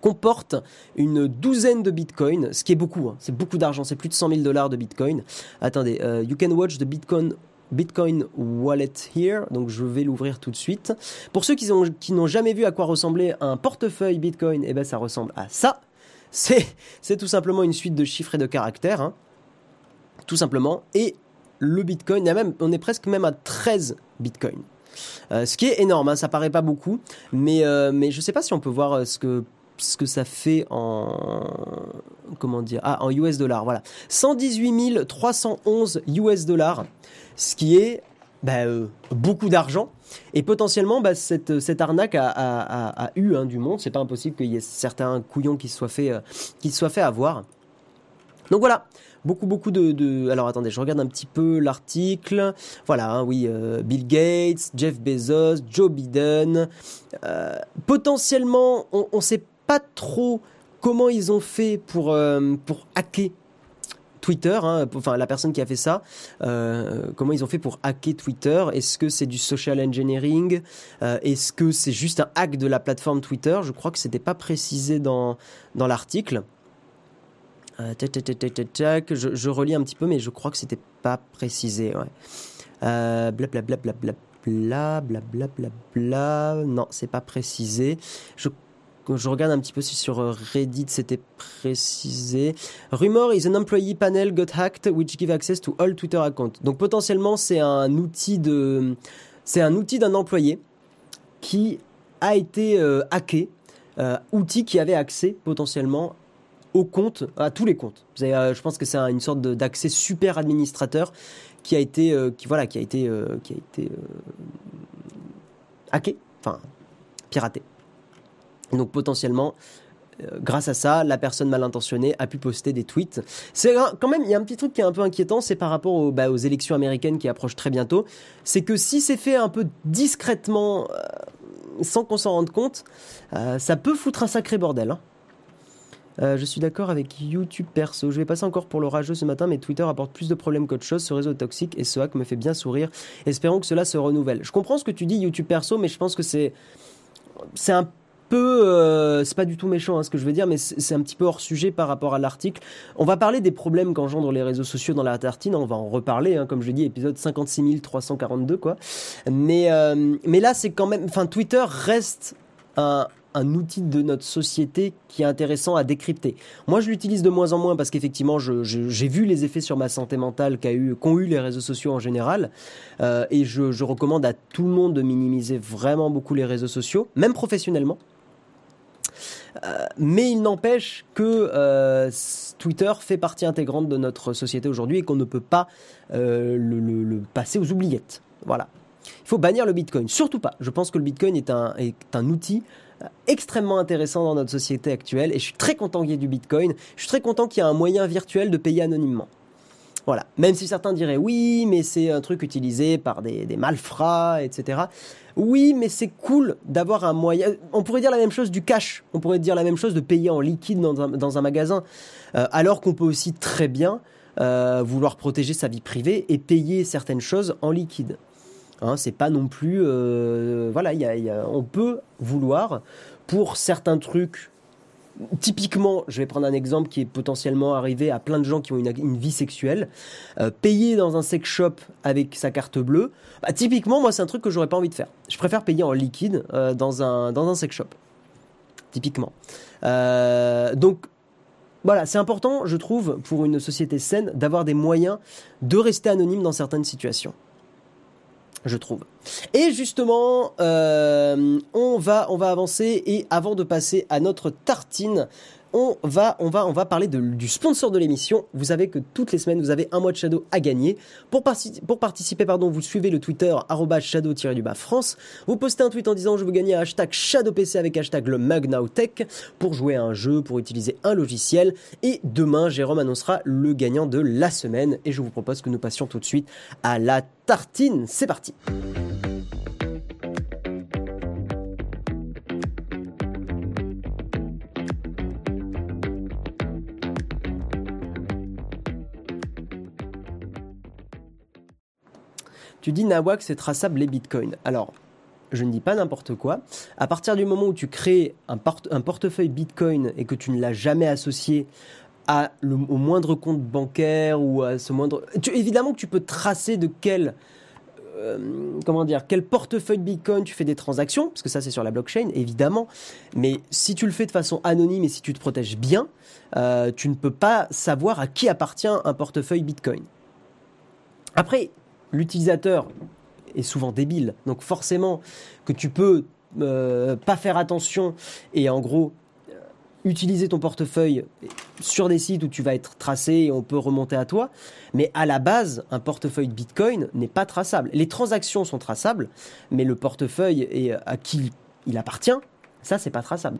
comporte une douzaine de bitcoins, ce qui est beaucoup, hein. c'est beaucoup d'argent, c'est plus de 100 000 dollars de bitcoin. Attendez, you can watch the bitcoin Bitcoin Wallet here, donc je vais l'ouvrir tout de suite. Pour ceux qui, n'ont jamais vu à quoi ressemblait un portefeuille Bitcoin, eh ben ça ressemble à ça. [LAUGHS] C'est, tout simplement une suite de chiffres et de caractères, hein. tout simplement. Et le Bitcoin, même, on est presque même à 13 Bitcoins. Euh, ce qui est énorme, hein, ça paraît pas beaucoup, mais, euh, mais je sais pas si on peut voir euh, ce que ce que ça fait en comment dire ah en US dollars voilà 118 311 US dollars ce qui est bah, euh, beaucoup d'argent. Et potentiellement, bah, cette, arnaque a, eu hein, du monde. C'est pas impossible qu'il y ait certains couillons qui se soient fait, euh, qui soient avoir. Donc voilà, beaucoup beaucoup de, de, alors attendez je regarde un petit peu l'article voilà hein, oui euh, Bill Gates Jeff Bezos Joe Biden potentiellement on ne sait pas trop comment ils ont fait pour pour hacker Twitter, hein, enfin la personne qui a fait ça, euh, comment ils ont fait pour hacker Twitter? Est-ce que c'est du social engineering? Euh, Est-ce que c'est juste un hack de la plateforme Twitter? Je crois que c'était pas précisé dans, dans l'article. Euh, je, relis un petit peu, mais je crois que c'était pas précisé. Ouais. Euh, blablabla, bla bla bla Non, c'est pas précisé. Je je regarde un petit peu si sur euh, Reddit c'était précisé. Rumor is an employee panel got hacked which give access to all Twitter accounts. Donc potentiellement c'est un outil de, c'est un outil d'un employé qui a été euh, hacké, euh, outil qui avait accès potentiellement aux comptes, à tous les comptes. je pense que c'est une sorte d'accès super administrateur qui a été, qui voilà, qui a été, qui a été hacké, enfin piraté. Donc potentiellement, euh, grâce à ça, la personne mal intentionnée a pu poster des tweets. C'est quand même, il y a un petit truc qui est un peu inquiétant, c'est par rapport aux, bah, aux, élections américaines qui approchent très bientôt. C'est que si c'est fait un peu discrètement, euh, sans qu'on s'en rende compte, euh, ça peut foutre un sacré bordel. Hein. je suis d'accord avec YouTube perso. Je vais passer encore pour le rageux ce matin, mais Twitter apporte plus de problèmes qu'autre chose. Ce réseau toxique et ce hack me fait bien sourire. Espérons que cela se renouvelle. Je comprends ce que tu dis, YouTube perso, mais je pense que c'est c'est un euh, c'est pas du tout méchant hein, ce que je veux dire, mais c'est un petit peu hors sujet par rapport à l'article. On va parler des problèmes qu'engendrent les réseaux sociaux dans la tartine, on va en reparler, hein, comme je dis, épisode 56 342 quoi. Mais euh, mais là c'est quand même, enfin Twitter reste un, un outil de notre société qui est intéressant à décrypter. Moi, je l'utilise de moins en moins parce qu'effectivement, j'ai vu les effets sur ma santé mentale qu'ont eu, les réseaux sociaux en général. Euh, et je, recommande à tout le monde de minimiser vraiment beaucoup les réseaux sociaux, même professionnellement. Euh, mais il n'empêche que euh, Twitter fait partie intégrante de notre société aujourd'hui et qu'on ne peut pas euh, le, passer aux oubliettes. Voilà. Il faut bannir le Bitcoin. Surtout pas. Je pense que le Bitcoin est un, est un outil extrêmement intéressant dans notre société actuelle et je suis très content qu'il y ait du Bitcoin. Je suis très content qu'il y ait un moyen virtuel de payer anonymement. Voilà. Même si certains diraient oui, mais c'est un truc utilisé par des, des malfrats, etc. Oui, mais c'est cool d'avoir un moyen. On pourrait dire la même chose du cash. On pourrait dire la même chose de payer en liquide dans un, magasin. Euh, alors qu'on peut aussi très bien euh, vouloir protéger sa vie privée et payer certaines choses en liquide. Hein, c'est pas non plus. Euh, voilà, on peut vouloir pour certains trucs typiquement, je vais prendre un exemple qui est potentiellement arrivé à plein de gens qui ont une, vie sexuelle, euh, payer dans un sex shop avec sa carte bleue, bah, typiquement, moi, c'est un truc que j'aurais pas envie de faire. Je préfère payer en liquide euh, dans, un, dans un sex shop. Typiquement. Euh, donc, voilà, c'est important, je trouve, pour une société saine, d'avoir des moyens de rester anonyme dans certaines situations. Je trouve. Et justement, euh, on va on va avancer et avant de passer à notre tartine, on va, on va, on va parler du sponsor de l'émission. Vous savez que toutes les semaines, vous avez un mois de Shadow à gagner. Pour, participer, pardon, vous suivez le Twitter shadow-du-bas France. Vous postez un tweet en disant je veux gagner un hashtag ShadowPC avec hashtag le MagNowTech pour jouer à un jeu, pour utiliser un logiciel. Et demain, Jérôme annoncera le gagnant de la semaine. Et je vous propose que nous passions tout de suite à la tartine. C'est parti. Tu dis Nawak, c'est traçable les bitcoins. Alors, je ne dis pas n'importe quoi. À partir du moment où tu crées un, portefeuille bitcoin et que tu ne l'as jamais associé à au moindre compte bancaire ou à ce moindre. évidemment que tu peux tracer de quel. Euh, comment dire, quel portefeuille Bitcoin tu fais des transactions, parce que ça c'est sur la blockchain, évidemment. Mais si tu le fais de façon anonyme et si tu te protèges bien, euh, tu ne peux pas savoir à qui appartient un portefeuille Bitcoin. Après, l'utilisateur est souvent débile. Donc forcément que tu peux euh, pas faire attention et en gros euh, utiliser ton portefeuille sur des sites où tu vas être tracé et on peut remonter à toi. Mais à la base, un portefeuille Bitcoin n'est pas traçable. Les transactions sont traçables, mais le portefeuille à qui il appartient, ça c'est pas traçable.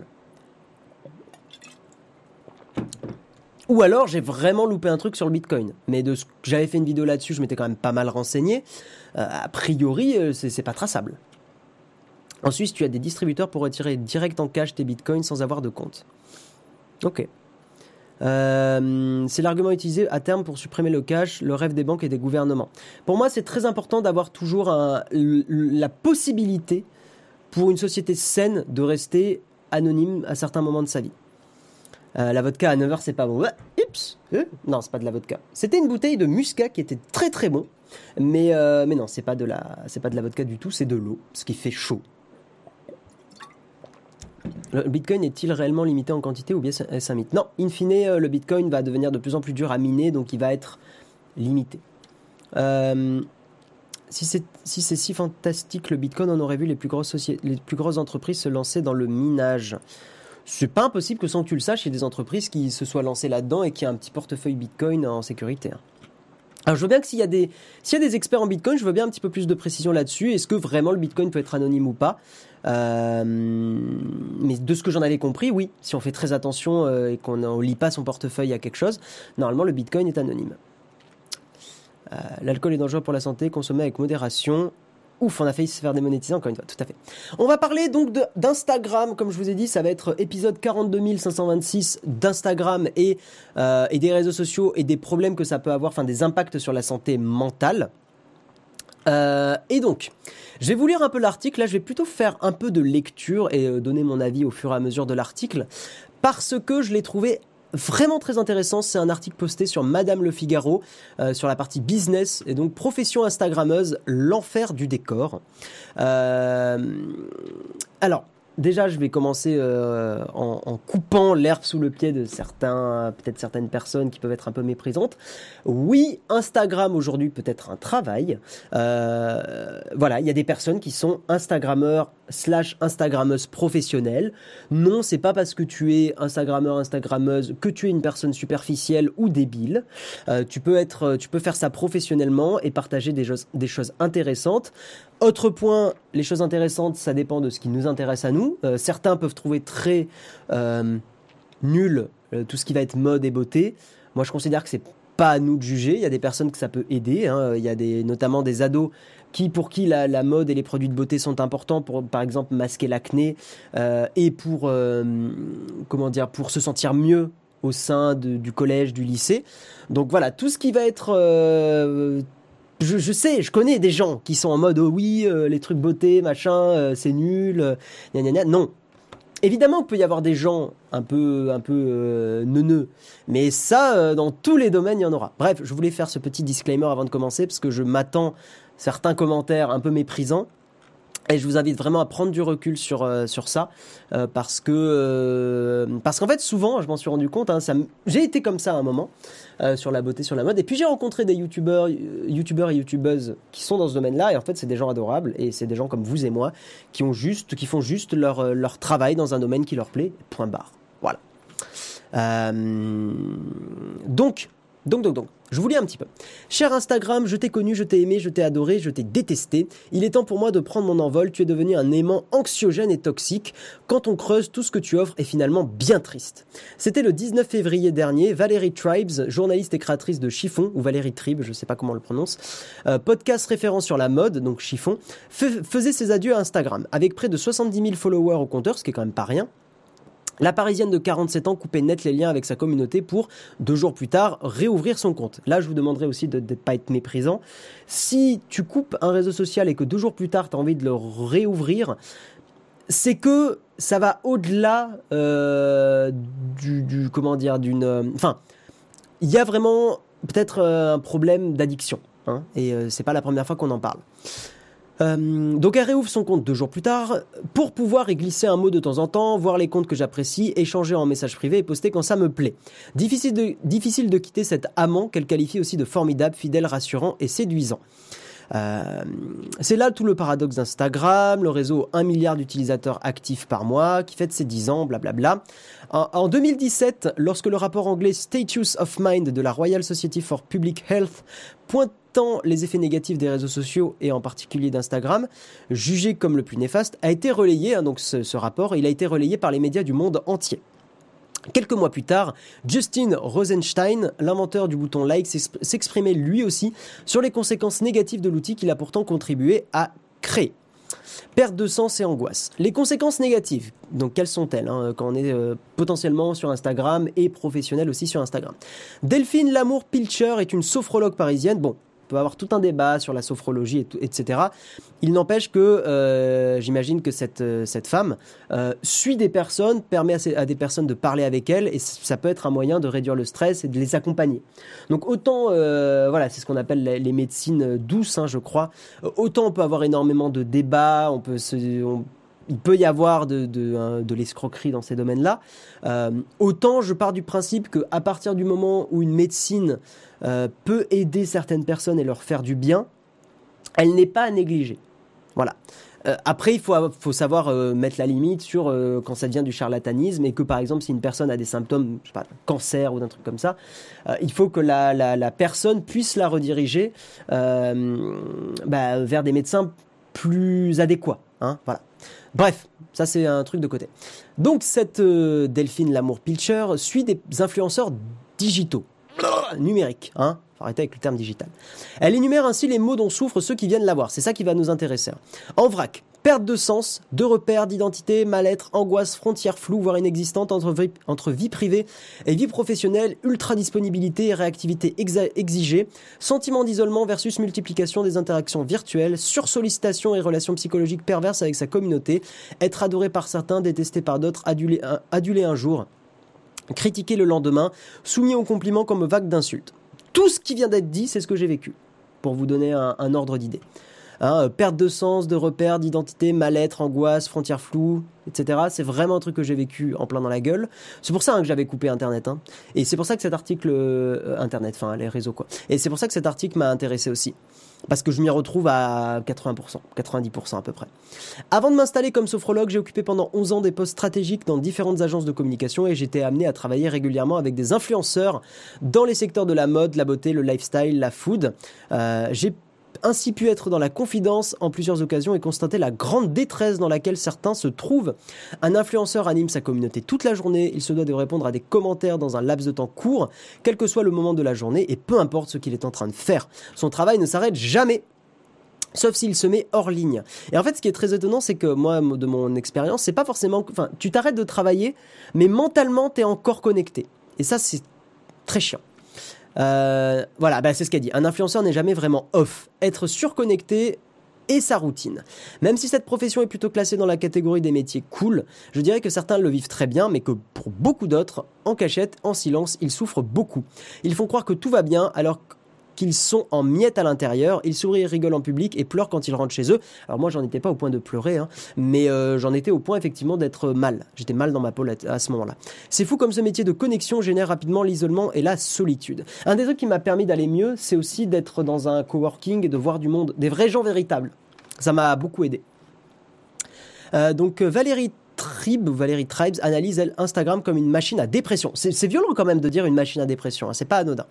Ou alors j'ai vraiment loupé un truc sur le Bitcoin. Mais de ce j'avais fait une vidéo là-dessus, je m'étais quand même pas mal renseigné. Euh, a priori, euh, c'est pas traçable. En Suisse, tu as des distributeurs pour retirer direct en cash tes bitcoins sans avoir de compte. Ok. Euh, c'est l'argument utilisé à terme pour supprimer le cash, le rêve des banques et des gouvernements. Pour moi, c'est très important d'avoir toujours la possibilité pour une société saine de rester anonyme à certains moments de sa vie. Euh, la vodka à 9h, c'est pas bon. Euh, Non, c'est pas de la vodka. C'était une bouteille de muscat qui était très très bon. Mais, euh, mais non, c'est pas, de la, c'est pas de la vodka du tout, c'est de l'eau, ce qui fait chaud. Le Bitcoin est-il réellement limité en quantité ou bien est-ce un mythe Non, in fine, le Bitcoin va devenir de plus en plus dur à miner, donc il va être limité. si c'est si, si fantastique le Bitcoin, on aurait vu les plus grosses, les plus grosses entreprises se lancer dans le minage c'est pas impossible que sans que tu le saches, il y ait des entreprises qui se soient lancées là-dedans et qui aient un petit portefeuille Bitcoin en sécurité. Hein. Alors je veux bien que s'il y, a des, experts en Bitcoin, je veux bien un petit peu plus de précision là-dessus. Est-ce que vraiment le Bitcoin peut être anonyme ou pas? Euh, Mais de ce que j'en avais compris, oui. Si on fait très attention euh, et qu'on ne lit pas son portefeuille à quelque chose, normalement le Bitcoin est anonyme. Euh, l'alcool est dangereux pour la santé, consommé avec modération. Ouf, on a failli se faire démonétiser encore une fois, tout à fait. On va parler donc d'Instagram, comme je vous ai dit, ça va être épisode 42 526 d'Instagram et, euh, et des réseaux sociaux et des problèmes que ça peut avoir, enfin des impacts sur la santé mentale. Euh, et donc, je vais vous lire un peu l'article, là je vais plutôt faire un peu de lecture et euh, donner mon avis au fur et à mesure de l'article, parce que je l'ai trouvé vraiment très intéressant. C'est un article posté sur Madame Le Figaro, euh, sur la partie business, et donc profession Instagrammeuse, l'enfer du décor. Euh, alors, déjà, je vais commencer euh, en, coupant l'herbe sous le pied de certains, peut-être certaines personnes qui peuvent être un peu méprisantes. Oui, Instagram aujourd'hui peut être un travail. Voilà, il y a des personnes qui sont Instagrammeurs slash Instagrammeuses professionnelles. Non, c'est pas parce que tu es Instagrammeur, Instagrammeuse que tu es une personne superficielle ou débile. Euh, tu peux être, tu peux faire ça professionnellement et partager des des choses intéressantes. Autre point, les choses intéressantes, ça dépend de ce qui nous intéresse à nous. Euh, certains peuvent trouver très euh, nul euh, tout ce qui va être mode et beauté. Moi, je considère que c'est pas à nous de juger. Il y a des personnes que ça peut aider. Hein. Il y a des, notamment des ados qui, pour qui la, mode et les produits de beauté sont importants pour, par exemple, masquer l'acné et pour, comment dire, pour se sentir mieux au sein du collège, du lycée. Donc voilà, tout ce qui va être je, sais, je connais des gens qui sont en mode oh oui, euh, les trucs beauté, machin, euh, c'est nul, euh, gna. Non. Évidemment qu'il peut y avoir des gens un peu, un peu neuneux, mais ça, dans tous les domaines, il y en aura. Bref, je voulais faire ce petit disclaimer avant de commencer parce que je m'attends certains commentaires un peu méprisants. Et je vous invite vraiment à prendre du recul sur euh, sur ça euh, parce que euh, parce qu'en fait souvent je m'en suis rendu compte hein, j'ai été comme ça à un moment sur la beauté sur la mode. Et puis j'ai rencontré des youtubeurs youtubeurs et youtubeuses qui sont dans ce domaine-là. Et en fait c'est des gens adorables. Et c'est des gens comme vous et moi qui ont juste qui font juste leur leur travail dans un domaine qui leur plaît. Point barre. Voilà. Donc donc, donc, donc, je vous lis un petit peu. Cher Instagram, je t'ai connu, je t'ai aimé, je t'ai adoré, je t'ai détesté. Il est temps pour moi de prendre mon envol. Tu es devenu un aimant anxiogène et toxique. Quand on creuse, tout ce que tu offres est finalement bien triste. C'était le 19 février dernier. Valérie Tribes, journaliste et créatrice de Chiffon, ou Valérie Tribe, je sais pas comment on le prononce, euh, podcast référent sur la mode, donc Chiffon, faisait ses adieux à Instagram. Avec près de 70 000 followers au compteur, ce qui est quand même pas rien. La Parisienne de 47 ans coupait net les liens avec sa communauté pour, deux jours plus tard, réouvrir son compte. Là, je vous demanderai aussi de ne pas être méprisant. Si tu coupes un réseau social et que deux jours plus tard, tu as envie de le réouvrir, c'est que ça va au-delà euh, du, comment dire d'une euh, enfin il y a vraiment peut-être euh, un problème d'addiction hein, et c'est pas la première fois qu'on en parle euh, donc elle réouvre son compte deux jours plus tard pour pouvoir y glisser un mot de temps en temps, voir les comptes que j'apprécie, échanger en message privé et poster quand ça me plaît. Difficile de, difficile de quitter cet amant qu'elle qualifie aussi de formidable, fidèle, rassurant et séduisant. Euh, c'est là tout le paradoxe d'Instagram, le réseau 1 milliard d'utilisateurs actifs par mois, qui fête ses 10 ans, blablabla. En, en 2017, lorsque le rapport anglais Status of Mind de la Royal Society for Public Health pointant les effets négatifs des réseaux sociaux et en particulier d'Instagram, jugé comme le plus néfaste, a été relayé, hein, donc ce rapport, il a été relayé par les médias du monde entier. Quelques mois plus tard, Justin Rosenstein, l'inventeur du bouton like, s'exprimait lui aussi sur les conséquences négatives de l'outil qu'il a pourtant contribué à créer. Perte de sens et angoisse. Les conséquences négatives, donc quelles sont-elles hein, quand on est euh, potentiellement sur Instagram et professionnel aussi sur Instagram? Delphine Lamour Pilcher est une sophrologue parisienne. Bon, peut avoir tout un débat sur la sophrologie, etc. Il n'empêche que euh, j'imagine que cette, euh, cette femme euh, suit des personnes, permet à, des personnes de parler avec elle, et ça peut être un moyen de réduire le stress et de les accompagner. Donc autant, voilà, c'est ce qu'on appelle les, médecines douces, hein, je crois. Autant on peut avoir énormément de débats, on peut se, il peut y avoir de, de, l'escroquerie dans ces domaines-là. autant je pars du principe qu'à partir du moment où une médecine euh, peut aider certaines personnes et leur faire du bien, elle n'est pas à négliger. Voilà. Euh, après, il faut, faut savoir euh, mettre la limite sur quand ça devient du charlatanisme et que, par exemple, si une personne a des symptômes, je sais pas, cancer ou d'un truc comme ça, il faut que la, la, personne puisse la rediriger bah, vers des médecins plus adéquats. Hein, voilà. Bref, ça c'est un truc de côté. Donc cette Delphine Lamour Pilcher suit des influenceurs digitaux numérique, hein faut arrêter avec le terme digital. Elle énumère ainsi les mots dont souffrent ceux qui viennent la voir. C'est ça qui va nous intéresser. Hein. En vrac, perte de sens, de repères, d'identité, mal-être, angoisse, frontières floues, voire inexistantes entre vie, entre vie privée et vie professionnelle, ultra-disponibilité et réactivité exigée, sentiment d'isolement versus multiplication des interactions virtuelles, sursollicitation et relations psychologiques perverses avec sa communauté, être adoré par certains, détesté par d'autres, adulé adulé un jour, critiqué le lendemain, soumis aux compliments comme vague d'insultes. Tout ce qui vient d'être dit, c'est ce que j'ai vécu, pour vous donner un, ordre d'idée. Hein, euh, perte de sens, de repères, d'identité, mal-être, angoisse, frontières floues, etc. C'est vraiment un truc que j'ai vécu en plein dans la gueule. C'est pour ça hein, que j'avais coupé Internet. Hein. Et c'est pour ça que cet article... Euh, Internet, enfin les réseaux quoi. Et c'est pour ça que cet article m'a intéressé aussi parce que je m'y retrouve à 80%, 90% à peu près. Avant de m'installer comme sophrologue, j'ai occupé pendant 11 ans des postes stratégiques dans différentes agences de communication et j'étais amené à travailler régulièrement avec des influenceurs dans les secteurs de la mode, la beauté, le lifestyle, la food. Euh, j'ai ainsi pu être dans la confidence en plusieurs occasions et constater la grande détresse dans laquelle certains se trouvent. Un influenceur anime sa communauté toute la journée, il se doit de répondre à des commentaires dans un laps de temps court, quel que soit le moment de la journée et peu importe ce qu'il est en train de faire. Son travail ne s'arrête jamais. Sauf s'il se met hors ligne. Et en fait, ce qui est très étonnant, c'est que moi, de mon expérience, c'est pas forcément. Enfin, tu t'arrêtes de travailler, mais mentalement, tu es encore connecté. Et ça, c'est très chiant. Euh, voilà, bah, c'est ce qu'elle dit. Un influenceur n'est jamais vraiment off. Être surconnecté et sa routine. Même si cette profession est plutôt classée dans la catégorie des métiers cool, je dirais que certains le vivent très bien, mais que pour beaucoup d'autres, en cachette, en silence, ils souffrent beaucoup. Ils font croire que tout va bien, alors qu'ils sont en miettes à l'intérieur. Ils sourient rigolent en public et pleurent quand ils rentrent chez eux. Alors moi, j'en étais pas au point de pleurer, hein, mais euh, j'en étais au point effectivement d'être mal. J'étais mal dans ma peau à ce moment-là. C'est fou comme ce métier de connexion génère rapidement l'isolement et la solitude. Un des trucs qui m'a permis d'aller mieux, c'est aussi d'être dans un coworking et de voir du monde, des vrais gens véritables. Ça m'a beaucoup aidé. Euh, donc Valérie Tribe, Valérie Tribes analyse elle, Instagram comme une machine à dépression. C'est violent quand même de dire une machine à dépression, hein, c'est pas anodin.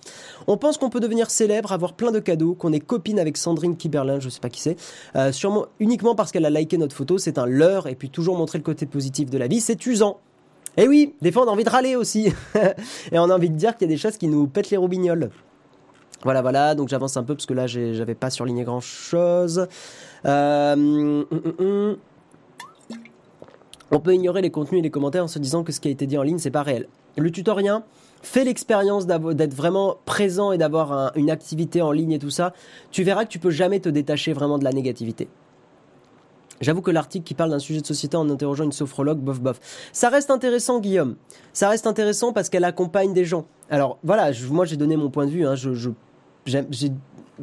On pense qu'on peut devenir célèbre, avoir plein de cadeaux, qu'on est copine avec Sandrine Kiberlin, je sais pas qui c'est, euh, sûrement uniquement parce qu'elle a liké notre photo, c'est un leurre, et puis toujours montrer le côté positif de la vie, c'est usant. Et eh oui, des fois on a envie de râler aussi, [LAUGHS] et on a envie de dire qu'il y a des choses qui nous pètent les roubignoles. Voilà, voilà, donc j'avance un peu parce que là j'avais pas surligné grand chose. Euh, hum, hum, hum. On peut ignorer les contenus et les commentaires en se disant que ce qui a été dit en ligne, c'est pas réel. Le tutorien fait l'expérience d'être vraiment présent et d'avoir une activité en ligne et tout ça. Tu verras que tu peux jamais te détacher vraiment de la négativité. J'avoue que l'article qui parle d'un sujet de société en interrogeant une sophrologue, bof bof. Ça reste intéressant, Guillaume. Ça reste intéressant parce qu'elle accompagne des gens. Alors voilà, moi j'ai donné mon point de vue. Hein. je, je,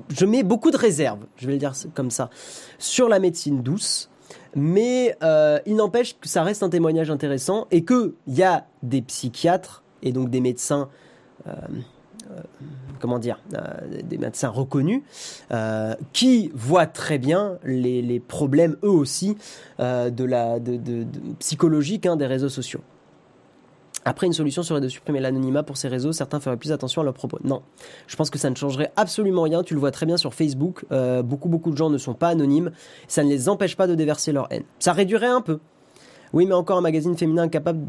je mets beaucoup de réserves, je vais le dire comme ça, sur la médecine douce mais euh, il n'empêche que ça reste un témoignage intéressant et qu'il y a des psychiatres et donc des médecins, euh, euh, comment dire, des médecins reconnus qui voient très bien les, problèmes eux aussi de la de, psychologique hein, des réseaux sociaux. Après, une solution serait de supprimer l'anonymat pour ces réseaux. Certains feraient plus attention à leurs propos. Non, je pense que ça ne changerait absolument rien. Tu le vois très bien sur Facebook. Euh, beaucoup, beaucoup de gens ne sont pas anonymes. Ça ne les empêche pas de déverser leur haine. Ça réduirait un peu. Oui, mais encore un magazine féminin capable.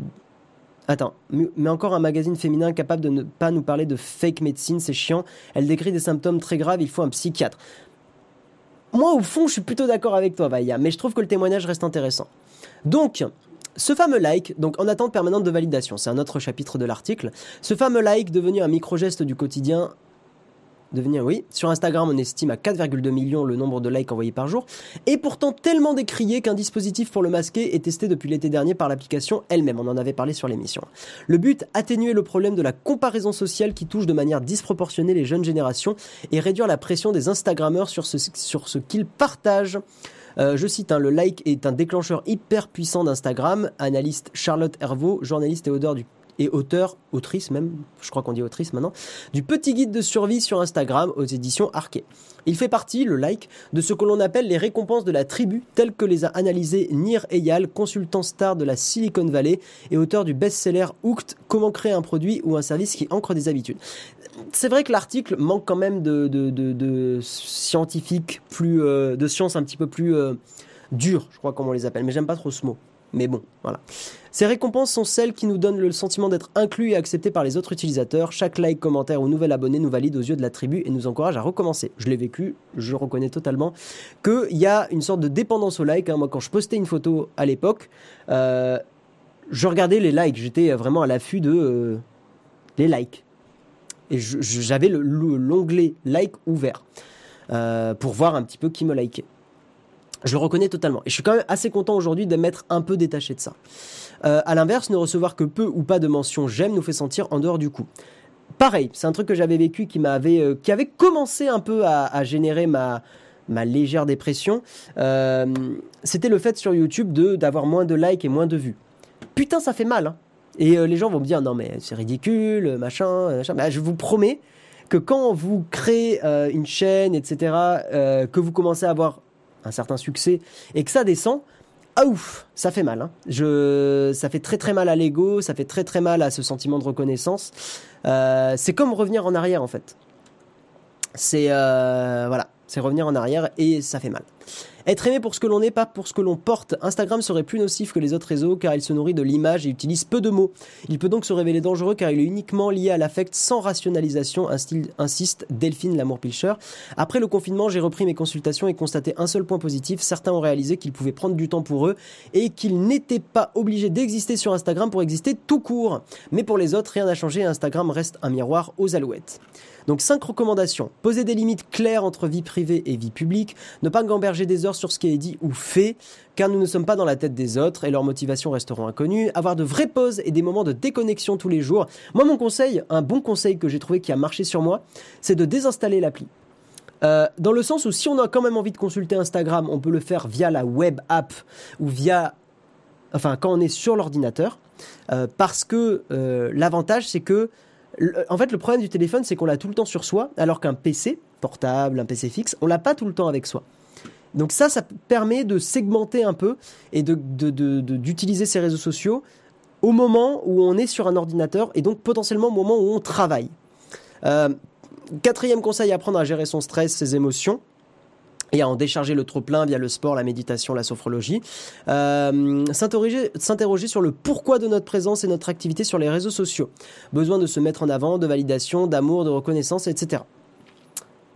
Attends, mais encore un magazine féminin capable de ne pas nous parler de fake médecine, c'est chiant. Elle décrit des symptômes très graves, il faut un psychiatre. Moi, au fond, je suis plutôt d'accord avec toi, Vaïa, mais je trouve que le témoignage reste intéressant. Donc, ce fameux like, donc en attente permanente de validation, c'est un autre chapitre de l'article. Ce fameux like, devenu un micro-geste du quotidien, devenir, oui. Sur Instagram, on estime à 4,2 millions le nombre de likes envoyés par jour, et pourtant tellement décrié qu'un dispositif pour le masquer est testé depuis l'été dernier par l'application elle-même. On en avait parlé sur l'émission. Le but, atténuer le problème de la comparaison sociale qui touche de manière disproportionnée les jeunes générations et réduire la pression des Instagrammeurs sur ce, qu'ils partagent. Euh, je cite, hein, le like est un déclencheur hyper puissant d'Instagram. Analyste Charlotte Hervaux, journaliste et auteur du et auteur, autrice même, je crois qu'on dit autrice maintenant, du petit guide de survie sur Instagram aux éditions Arquet. Il fait partie, le like, de ce que l'on appelle les récompenses de la tribu, telles que les a analysées Nir Eyal, consultant star de la Silicon Valley et auteur du best-seller Hooked, comment créer un produit ou un service qui ancre des habitudes c'est vrai que l'article manque quand même de, de, scientifiques plus, euh, de sciences un petit peu plus euh, dures, je crois qu'on les appelle, mais j'aime pas trop ce mot. Mais bon, voilà. Ces récompenses sont celles qui nous donnent le sentiment d'être inclus et acceptés par les autres utilisateurs. Chaque like, commentaire ou nouvel abonné nous valide aux yeux de la tribu et nous encourage à recommencer. Je l'ai vécu, je reconnais totalement qu'il y a une sorte de dépendance au like. Hein. Moi, quand je postais une photo à l'époque, euh, je regardais les likes. J'étais vraiment à l'affût de les likes et j'avais l'onglet like ouvert euh, pour voir un petit peu qui me likait. Je le reconnais totalement. Et je suis quand même assez content aujourd'hui de m'être un peu détaché de ça. Euh, à l'inverse, ne recevoir que peu ou pas de mentions j'aime nous fait sentir en dehors du coup. Pareil, c'est un truc que j'avais vécu qui m'avait, euh, avait commencé un peu à, générer ma, légère dépression. C'était le fait sur YouTube de d'avoir moins de likes et moins de vues. Putain, ça fait mal. Hein. Et euh, les gens vont me dire non mais c'est ridicule, machin, euh, machin. je vous promets que quand vous créez euh, une chaîne, etc., que vous commencez à avoir un certain succès et que ça descend, ah ouf, ça fait mal. Hein. Ça fait très très mal à l'ego, ça fait très très mal à ce sentiment de reconnaissance. c'est comme revenir en arrière en fait. C'est voilà, c'est revenir en arrière et ça fait mal. Être aimé pour ce que l'on est, pas pour ce que l'on porte. Instagram serait plus nocif que les autres réseaux car il se nourrit de l'image et utilise peu de mots. Il peut donc se révéler dangereux car il est uniquement lié à l'affect sans rationalisation, insiste Delphine Lamour Pilcher. Après le confinement, j'ai repris mes consultations et constaté un seul point positif. Certains ont réalisé qu'ils pouvaient prendre du temps pour eux et qu'ils n'étaient pas obligés d'exister sur Instagram pour exister tout court. Mais pour les autres, rien n'a changé Instagram reste un miroir aux alouettes. Donc 5 recommandations. Poser des limites claires entre vie privée et vie publique. Ne pas gamberger des heures sur ce qui est dit ou fait, car nous ne sommes pas dans la tête des autres et leurs motivations resteront inconnues. Avoir de vraies pauses et des moments de déconnexion tous les jours. Moi, mon conseil, un bon conseil que j'ai trouvé qui a marché sur moi, c'est de désinstaller l'appli. Euh, dans le sens où si on a quand même envie de consulter Instagram, on peut le faire via la web app ou via, enfin quand on est sur l'ordinateur, euh, parce que euh, l'avantage c'est que, en fait le problème du téléphone c'est qu'on l'a tout le temps sur soi, alors qu'un PC portable, un PC fixe, on l'a pas tout le temps avec soi. Donc ça, ça permet de segmenter un peu et d'utiliser ces réseaux sociaux au moment où on est sur un ordinateur et donc potentiellement au moment où on travaille. Quatrième conseil, apprendre à gérer son stress, ses émotions et à en décharger le trop-plein via le sport, la méditation, la sophrologie. Euh, S'interroger sur le pourquoi de notre présence et notre activité sur les réseaux sociaux. Besoin de se mettre en avant, de validation, d'amour, de reconnaissance, etc.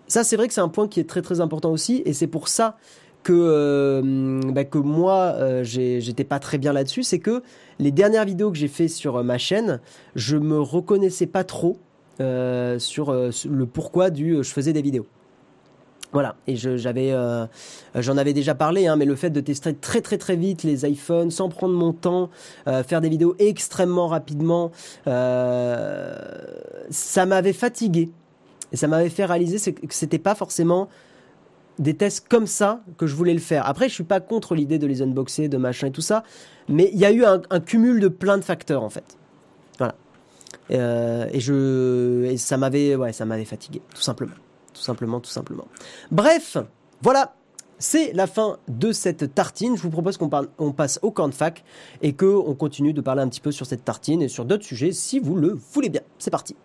Ça, c'est vrai que c'est un point qui est très très important aussi, et c'est pour ça que, euh, bah, que moi, euh, j'étais pas très bien là-dessus. C'est que les dernières vidéos que j'ai fait sur ma chaîne, je me reconnaissais pas trop euh, sur euh, le pourquoi du euh, je faisais des vidéos. Voilà, et j'avais, j'en avais déjà parlé, hein, mais le fait de tester très très très vite les iPhones sans prendre mon temps, faire des vidéos extrêmement rapidement, ça m'avait fatigué et ça m'avait fait réaliser que c'était pas forcément des tests comme ça que je voulais le faire. Après, je suis pas contre l'idée de les unboxer, de machin et tout ça, mais il y a eu un, cumul de plein de facteurs en fait. Voilà. Euh, et je, ça m'avait, ouais, ça m'avait fatigué, tout simplement, tout simplement, tout simplement. Bref, voilà. C'est la fin de cette tartine. Je vous propose qu'on on passe au camp de fac et qu'on continue de parler un petit peu sur cette tartine et sur d'autres sujets si vous le voulez bien. C'est parti.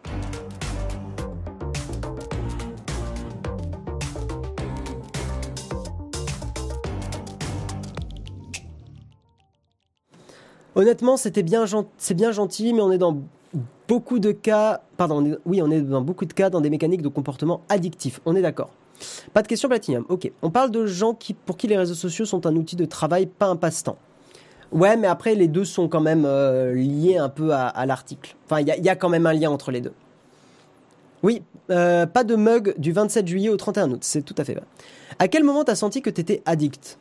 Honnêtement, c'était bien, c'est bien gentil, mais on est dans beaucoup de cas, pardon, oui, on est dans beaucoup de cas dans des mécaniques de comportement addictif. On est d'accord. Pas de question Platinum. Ok. On parle de gens pour qui les réseaux sociaux sont un outil de travail, pas un passe-temps. Ouais, mais après, les deux sont quand même euh, liés un peu à, l'article. Enfin, il y, a quand même un lien entre les deux. Oui, euh, pas de mug du 27 juillet au 31 août, c'est tout à fait vrai. À quel moment t'as senti que t'étais addict?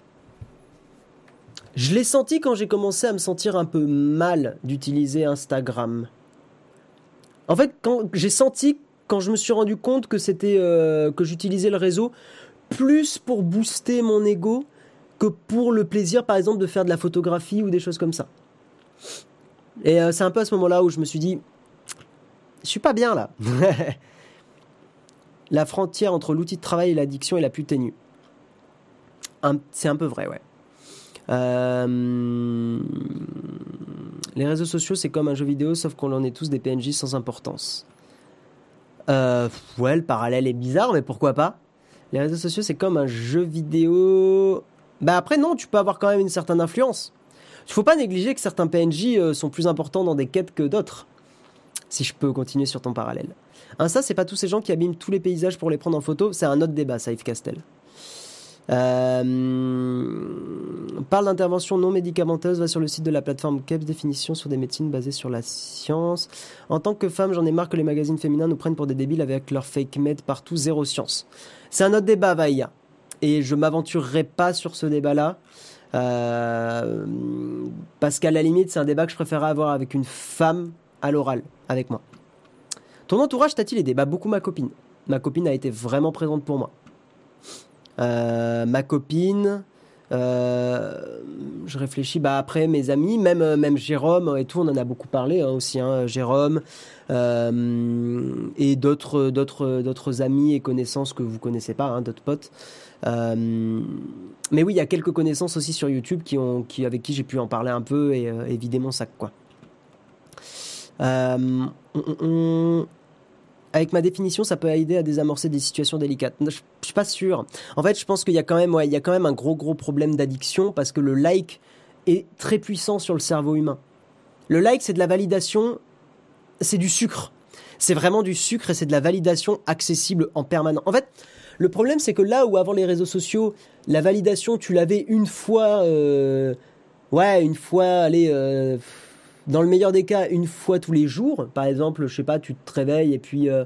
Je l'ai senti quand j'ai commencé à me sentir un peu mal d'utiliser Instagram. En fait, quand j'ai senti, quand je me suis rendu compte que c'était euh, que j'utilisais le réseau plus pour booster mon ego que pour le plaisir, par exemple, de faire de la photographie ou des choses comme ça. Et euh, c'est un peu à ce moment-là où je me suis dit, je suis pas bien là. [LAUGHS] la frontière entre l'outil de travail et l'addiction est la plus ténue. c'est un peu vrai, ouais. Euh, les réseaux sociaux, c'est comme un jeu vidéo, sauf qu'on en est tous des PNJ sans importance. Euh, ouais, le parallèle est bizarre, mais pourquoi pas Les réseaux sociaux, c'est comme un jeu vidéo. Bah après, non, tu peux avoir quand même une certaine influence. Il faut pas négliger que certains PNJ euh, sont plus importants dans des quêtes que d'autres. Si je peux continuer sur ton parallèle. Ça, c'est pas tous ces gens qui abîment tous les paysages pour les prendre en photo. C'est un autre débat, ça, Castel. Euh, parle d'intervention non médicamenteuse, va sur le site de la plateforme KEPS, définition sur des médecines basées sur la science. En tant que femme, j'en ai marre que les magazines féminins nous prennent pour des débiles avec leur fake med partout, zéro science. C'est un autre débat, Vaïa. Et je m'aventurerai pas sur ce débat-là. Euh, parce qu'à la limite, c'est un débat que je préférerais avoir avec une femme à l'oral, avec moi. Ton entourage t'a-t-il aidé? Bah beaucoup ma copine. Ma copine a été vraiment présente pour moi. Euh, ma copine, euh, je réfléchis, bah après mes amis, même euh, même Jérôme et tout, on en a beaucoup parlé hein, aussi, hein, Jérôme et d'autres amis et connaissances que vous connaissez pas, hein, d'autres potes. mais oui, il y a quelques connaissances aussi sur YouTube qui ont qui avec qui j'ai pu en parler un peu et, mon sac quoi. on, avec ma définition, ça peut aider à désamorcer des situations délicates. Je, suis pas sûr. En fait, je pense qu'il y a quand même, il y a quand même un gros gros problème d'addiction parce que le like est très puissant sur le cerveau humain. Le like, c'est de la validation, c'est du sucre. C'est vraiment du sucre et c'est de la validation accessible en permanence. En fait, le problème, c'est que là où avant les réseaux sociaux, la validation, tu l'avais une fois, euh, ouais, une fois, allez. Euh, dans le meilleur des cas, une fois tous les jours. Par exemple, je sais pas, tu te réveilles et puis euh,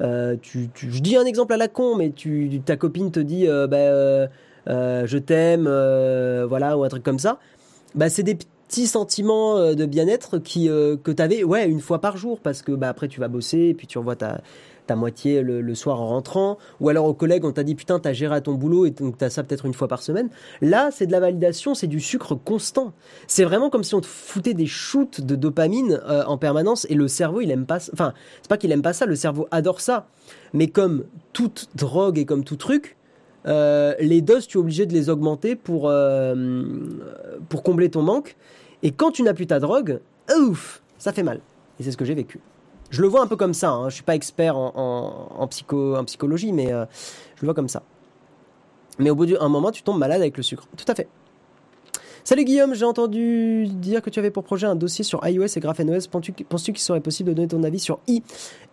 euh, tu, je dis un exemple à la con, mais tu, ta copine te dit, euh, bah, je t'aime, voilà, ou un truc comme ça, bah c'est des petits sentiments de bien-être qui que t'avais ouais une fois par jour parce que bah après tu vas bosser et puis tu revois ta ta moitié le, soir en rentrant, ou alors aux collègues on t'a dit putain t'as géré à ton boulot et donc t'as ça peut-être une fois par semaine. Là c'est de la validation, c'est du sucre constant. C'est vraiment comme si on te foutait des shoots de dopamine euh, en permanence et le cerveau il aime pas, enfin c'est pas qu'il aime pas ça, le cerveau adore ça, mais comme toute drogue et comme tout truc, euh, les doses tu es obligé de les augmenter pour euh, pour combler ton manque. Et quand tu n'as plus ta drogue, ouf, ça fait mal. Et c'est ce que j'ai vécu. Je le vois un peu comme ça. Hein. Je suis pas expert en, psycho, en psychologie, mais euh, je le vois comme ça. Mais au bout d'un moment, tu tombes malade avec le sucre. Tout à fait. Salut Guillaume, j'ai entendu dire que tu avais pour projet un dossier sur iOS et GrapheneOS. Penses-tu qu'il serait possible de donner ton avis sur i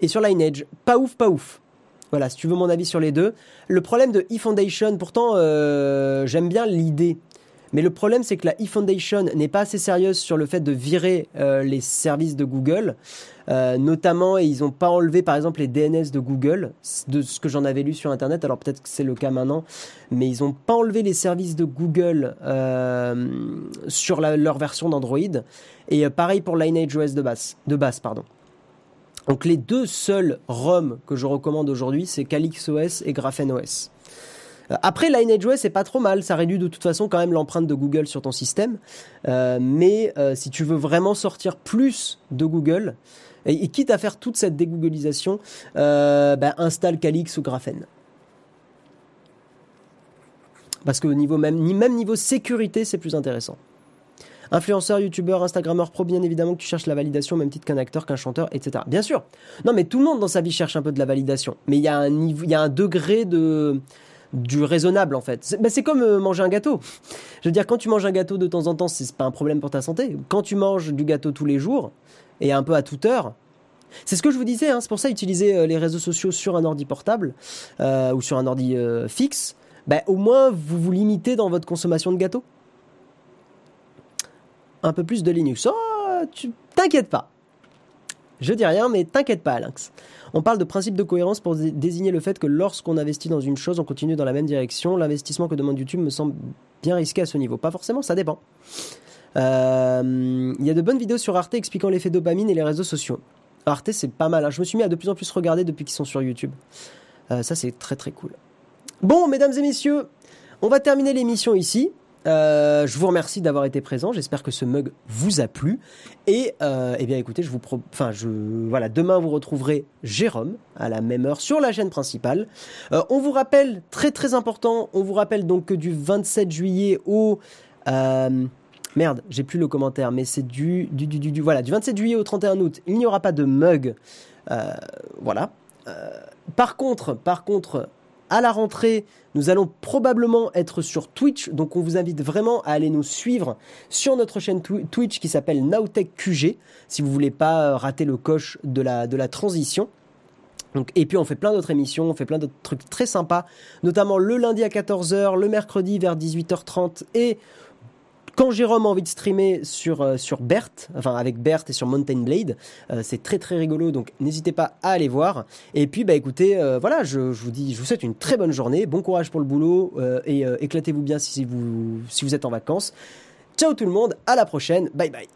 et sur Lineage? Pas ouf, pas ouf. Voilà, si tu veux mon avis sur les deux. Le problème de eFoundation, pourtant, euh, j'aime bien l'idée mais le problème, c'est que la eFoundation n'est pas assez sérieuse sur le fait de virer euh, les services de Google. Euh, notamment, ils n'ont pas enlevé, par exemple, les DNS de Google, de ce que j'en avais lu sur Internet. Alors peut-être que c'est le cas maintenant, mais ils n'ont pas enlevé les services de Google euh, sur leur version d'Android. Et pareil pour Lineage OS de base. De base pardon. Donc les deux seuls ROM que je recommande aujourd'hui, c'est CalyxOS et GrapheneOS. Euh, après, LineageOS c'est pas trop mal, ça réduit de toute façon quand même l'empreinte de Google sur ton système. Euh, mais euh, si tu veux vraiment sortir plus de Google, et, quitte à faire toute cette dégooglisation, ben, installe Calix ou Graphene. Parce que au niveau même, niveau sécurité, c'est plus intéressant. Influenceur, youtubeur, instagrammeur pro, bien évidemment que tu cherches la validation, même titre qu'un acteur, qu'un chanteur, etc. Bien sûr. Non, mais tout le monde dans sa vie cherche un peu de la validation. Mais il y il y a un degré de, du raisonnable en fait. C'est, bah, comme euh, manger un gâteau. Je veux dire, quand tu manges un gâteau de temps en temps, c'est pas un problème pour ta santé. Quand tu manges du gâteau tous les jours et un peu à toute heure, c'est ce que je vous disais. Hein, c'est pour ça utiliser euh, les réseaux sociaux sur un ordi portable euh, ou sur un ordi fixe. Bah, au moins vous vous limitez dans votre consommation de gâteau. Un peu plus de Linux. Oh, tu t'inquiète pas. Je dis rien, mais t'inquiète pas, Lynx. On parle de principe de cohérence pour désigner le fait que lorsqu'on investit dans une chose, on continue dans la même direction. L'investissement que demande YouTube me semble bien risqué à ce niveau. Pas forcément, ça dépend. Euh, il y a de bonnes vidéos sur Arte expliquant l'effet dopamine et les réseaux sociaux. Arte, c'est pas mal. Hein. Je me suis mis à de plus en plus regarder depuis qu'ils sont sur YouTube. Euh, ça, c'est très très cool. Bon, mesdames et messieurs, on va terminer l'émission ici. Euh, je vous remercie d'avoir été présent. J'espère que ce mug vous a plu. Et euh, eh bien, écoutez, je vous, voilà, demain vous retrouverez Jérôme à la même heure sur la chaîne principale. Euh, on vous rappelle, très très important, on vous rappelle donc que du 27 juillet au Merde, j'ai plus le commentaire, mais c'est du du, du, du, voilà, du 27 juillet au 31 août, il n'y aura pas de mug. voilà. par contre, par contre, à la rentrée, nous allons probablement être sur Twitch, donc on vous invite vraiment à aller nous suivre sur notre chaîne Twitch qui s'appelle Nowtech QG, si vous voulez pas euh, rater le coche de la, transition. Et puis on fait plein d'autres émissions, on fait plein d'autres trucs très sympas, notamment le lundi à 14h, le mercredi vers 18h30 et quand Jérôme a envie de streamer sur, euh, sur Berthe, enfin avec Berthe et sur Mountain Blade, euh, c'est très très rigolo, donc n'hésitez pas à aller voir. Et puis bah écoutez, euh, voilà, je, je, vous dis, je vous souhaite une très bonne journée, bon courage pour le boulot et éclatez-vous bien si vous, si vous êtes en vacances. Ciao tout le monde, à la prochaine, bye bye.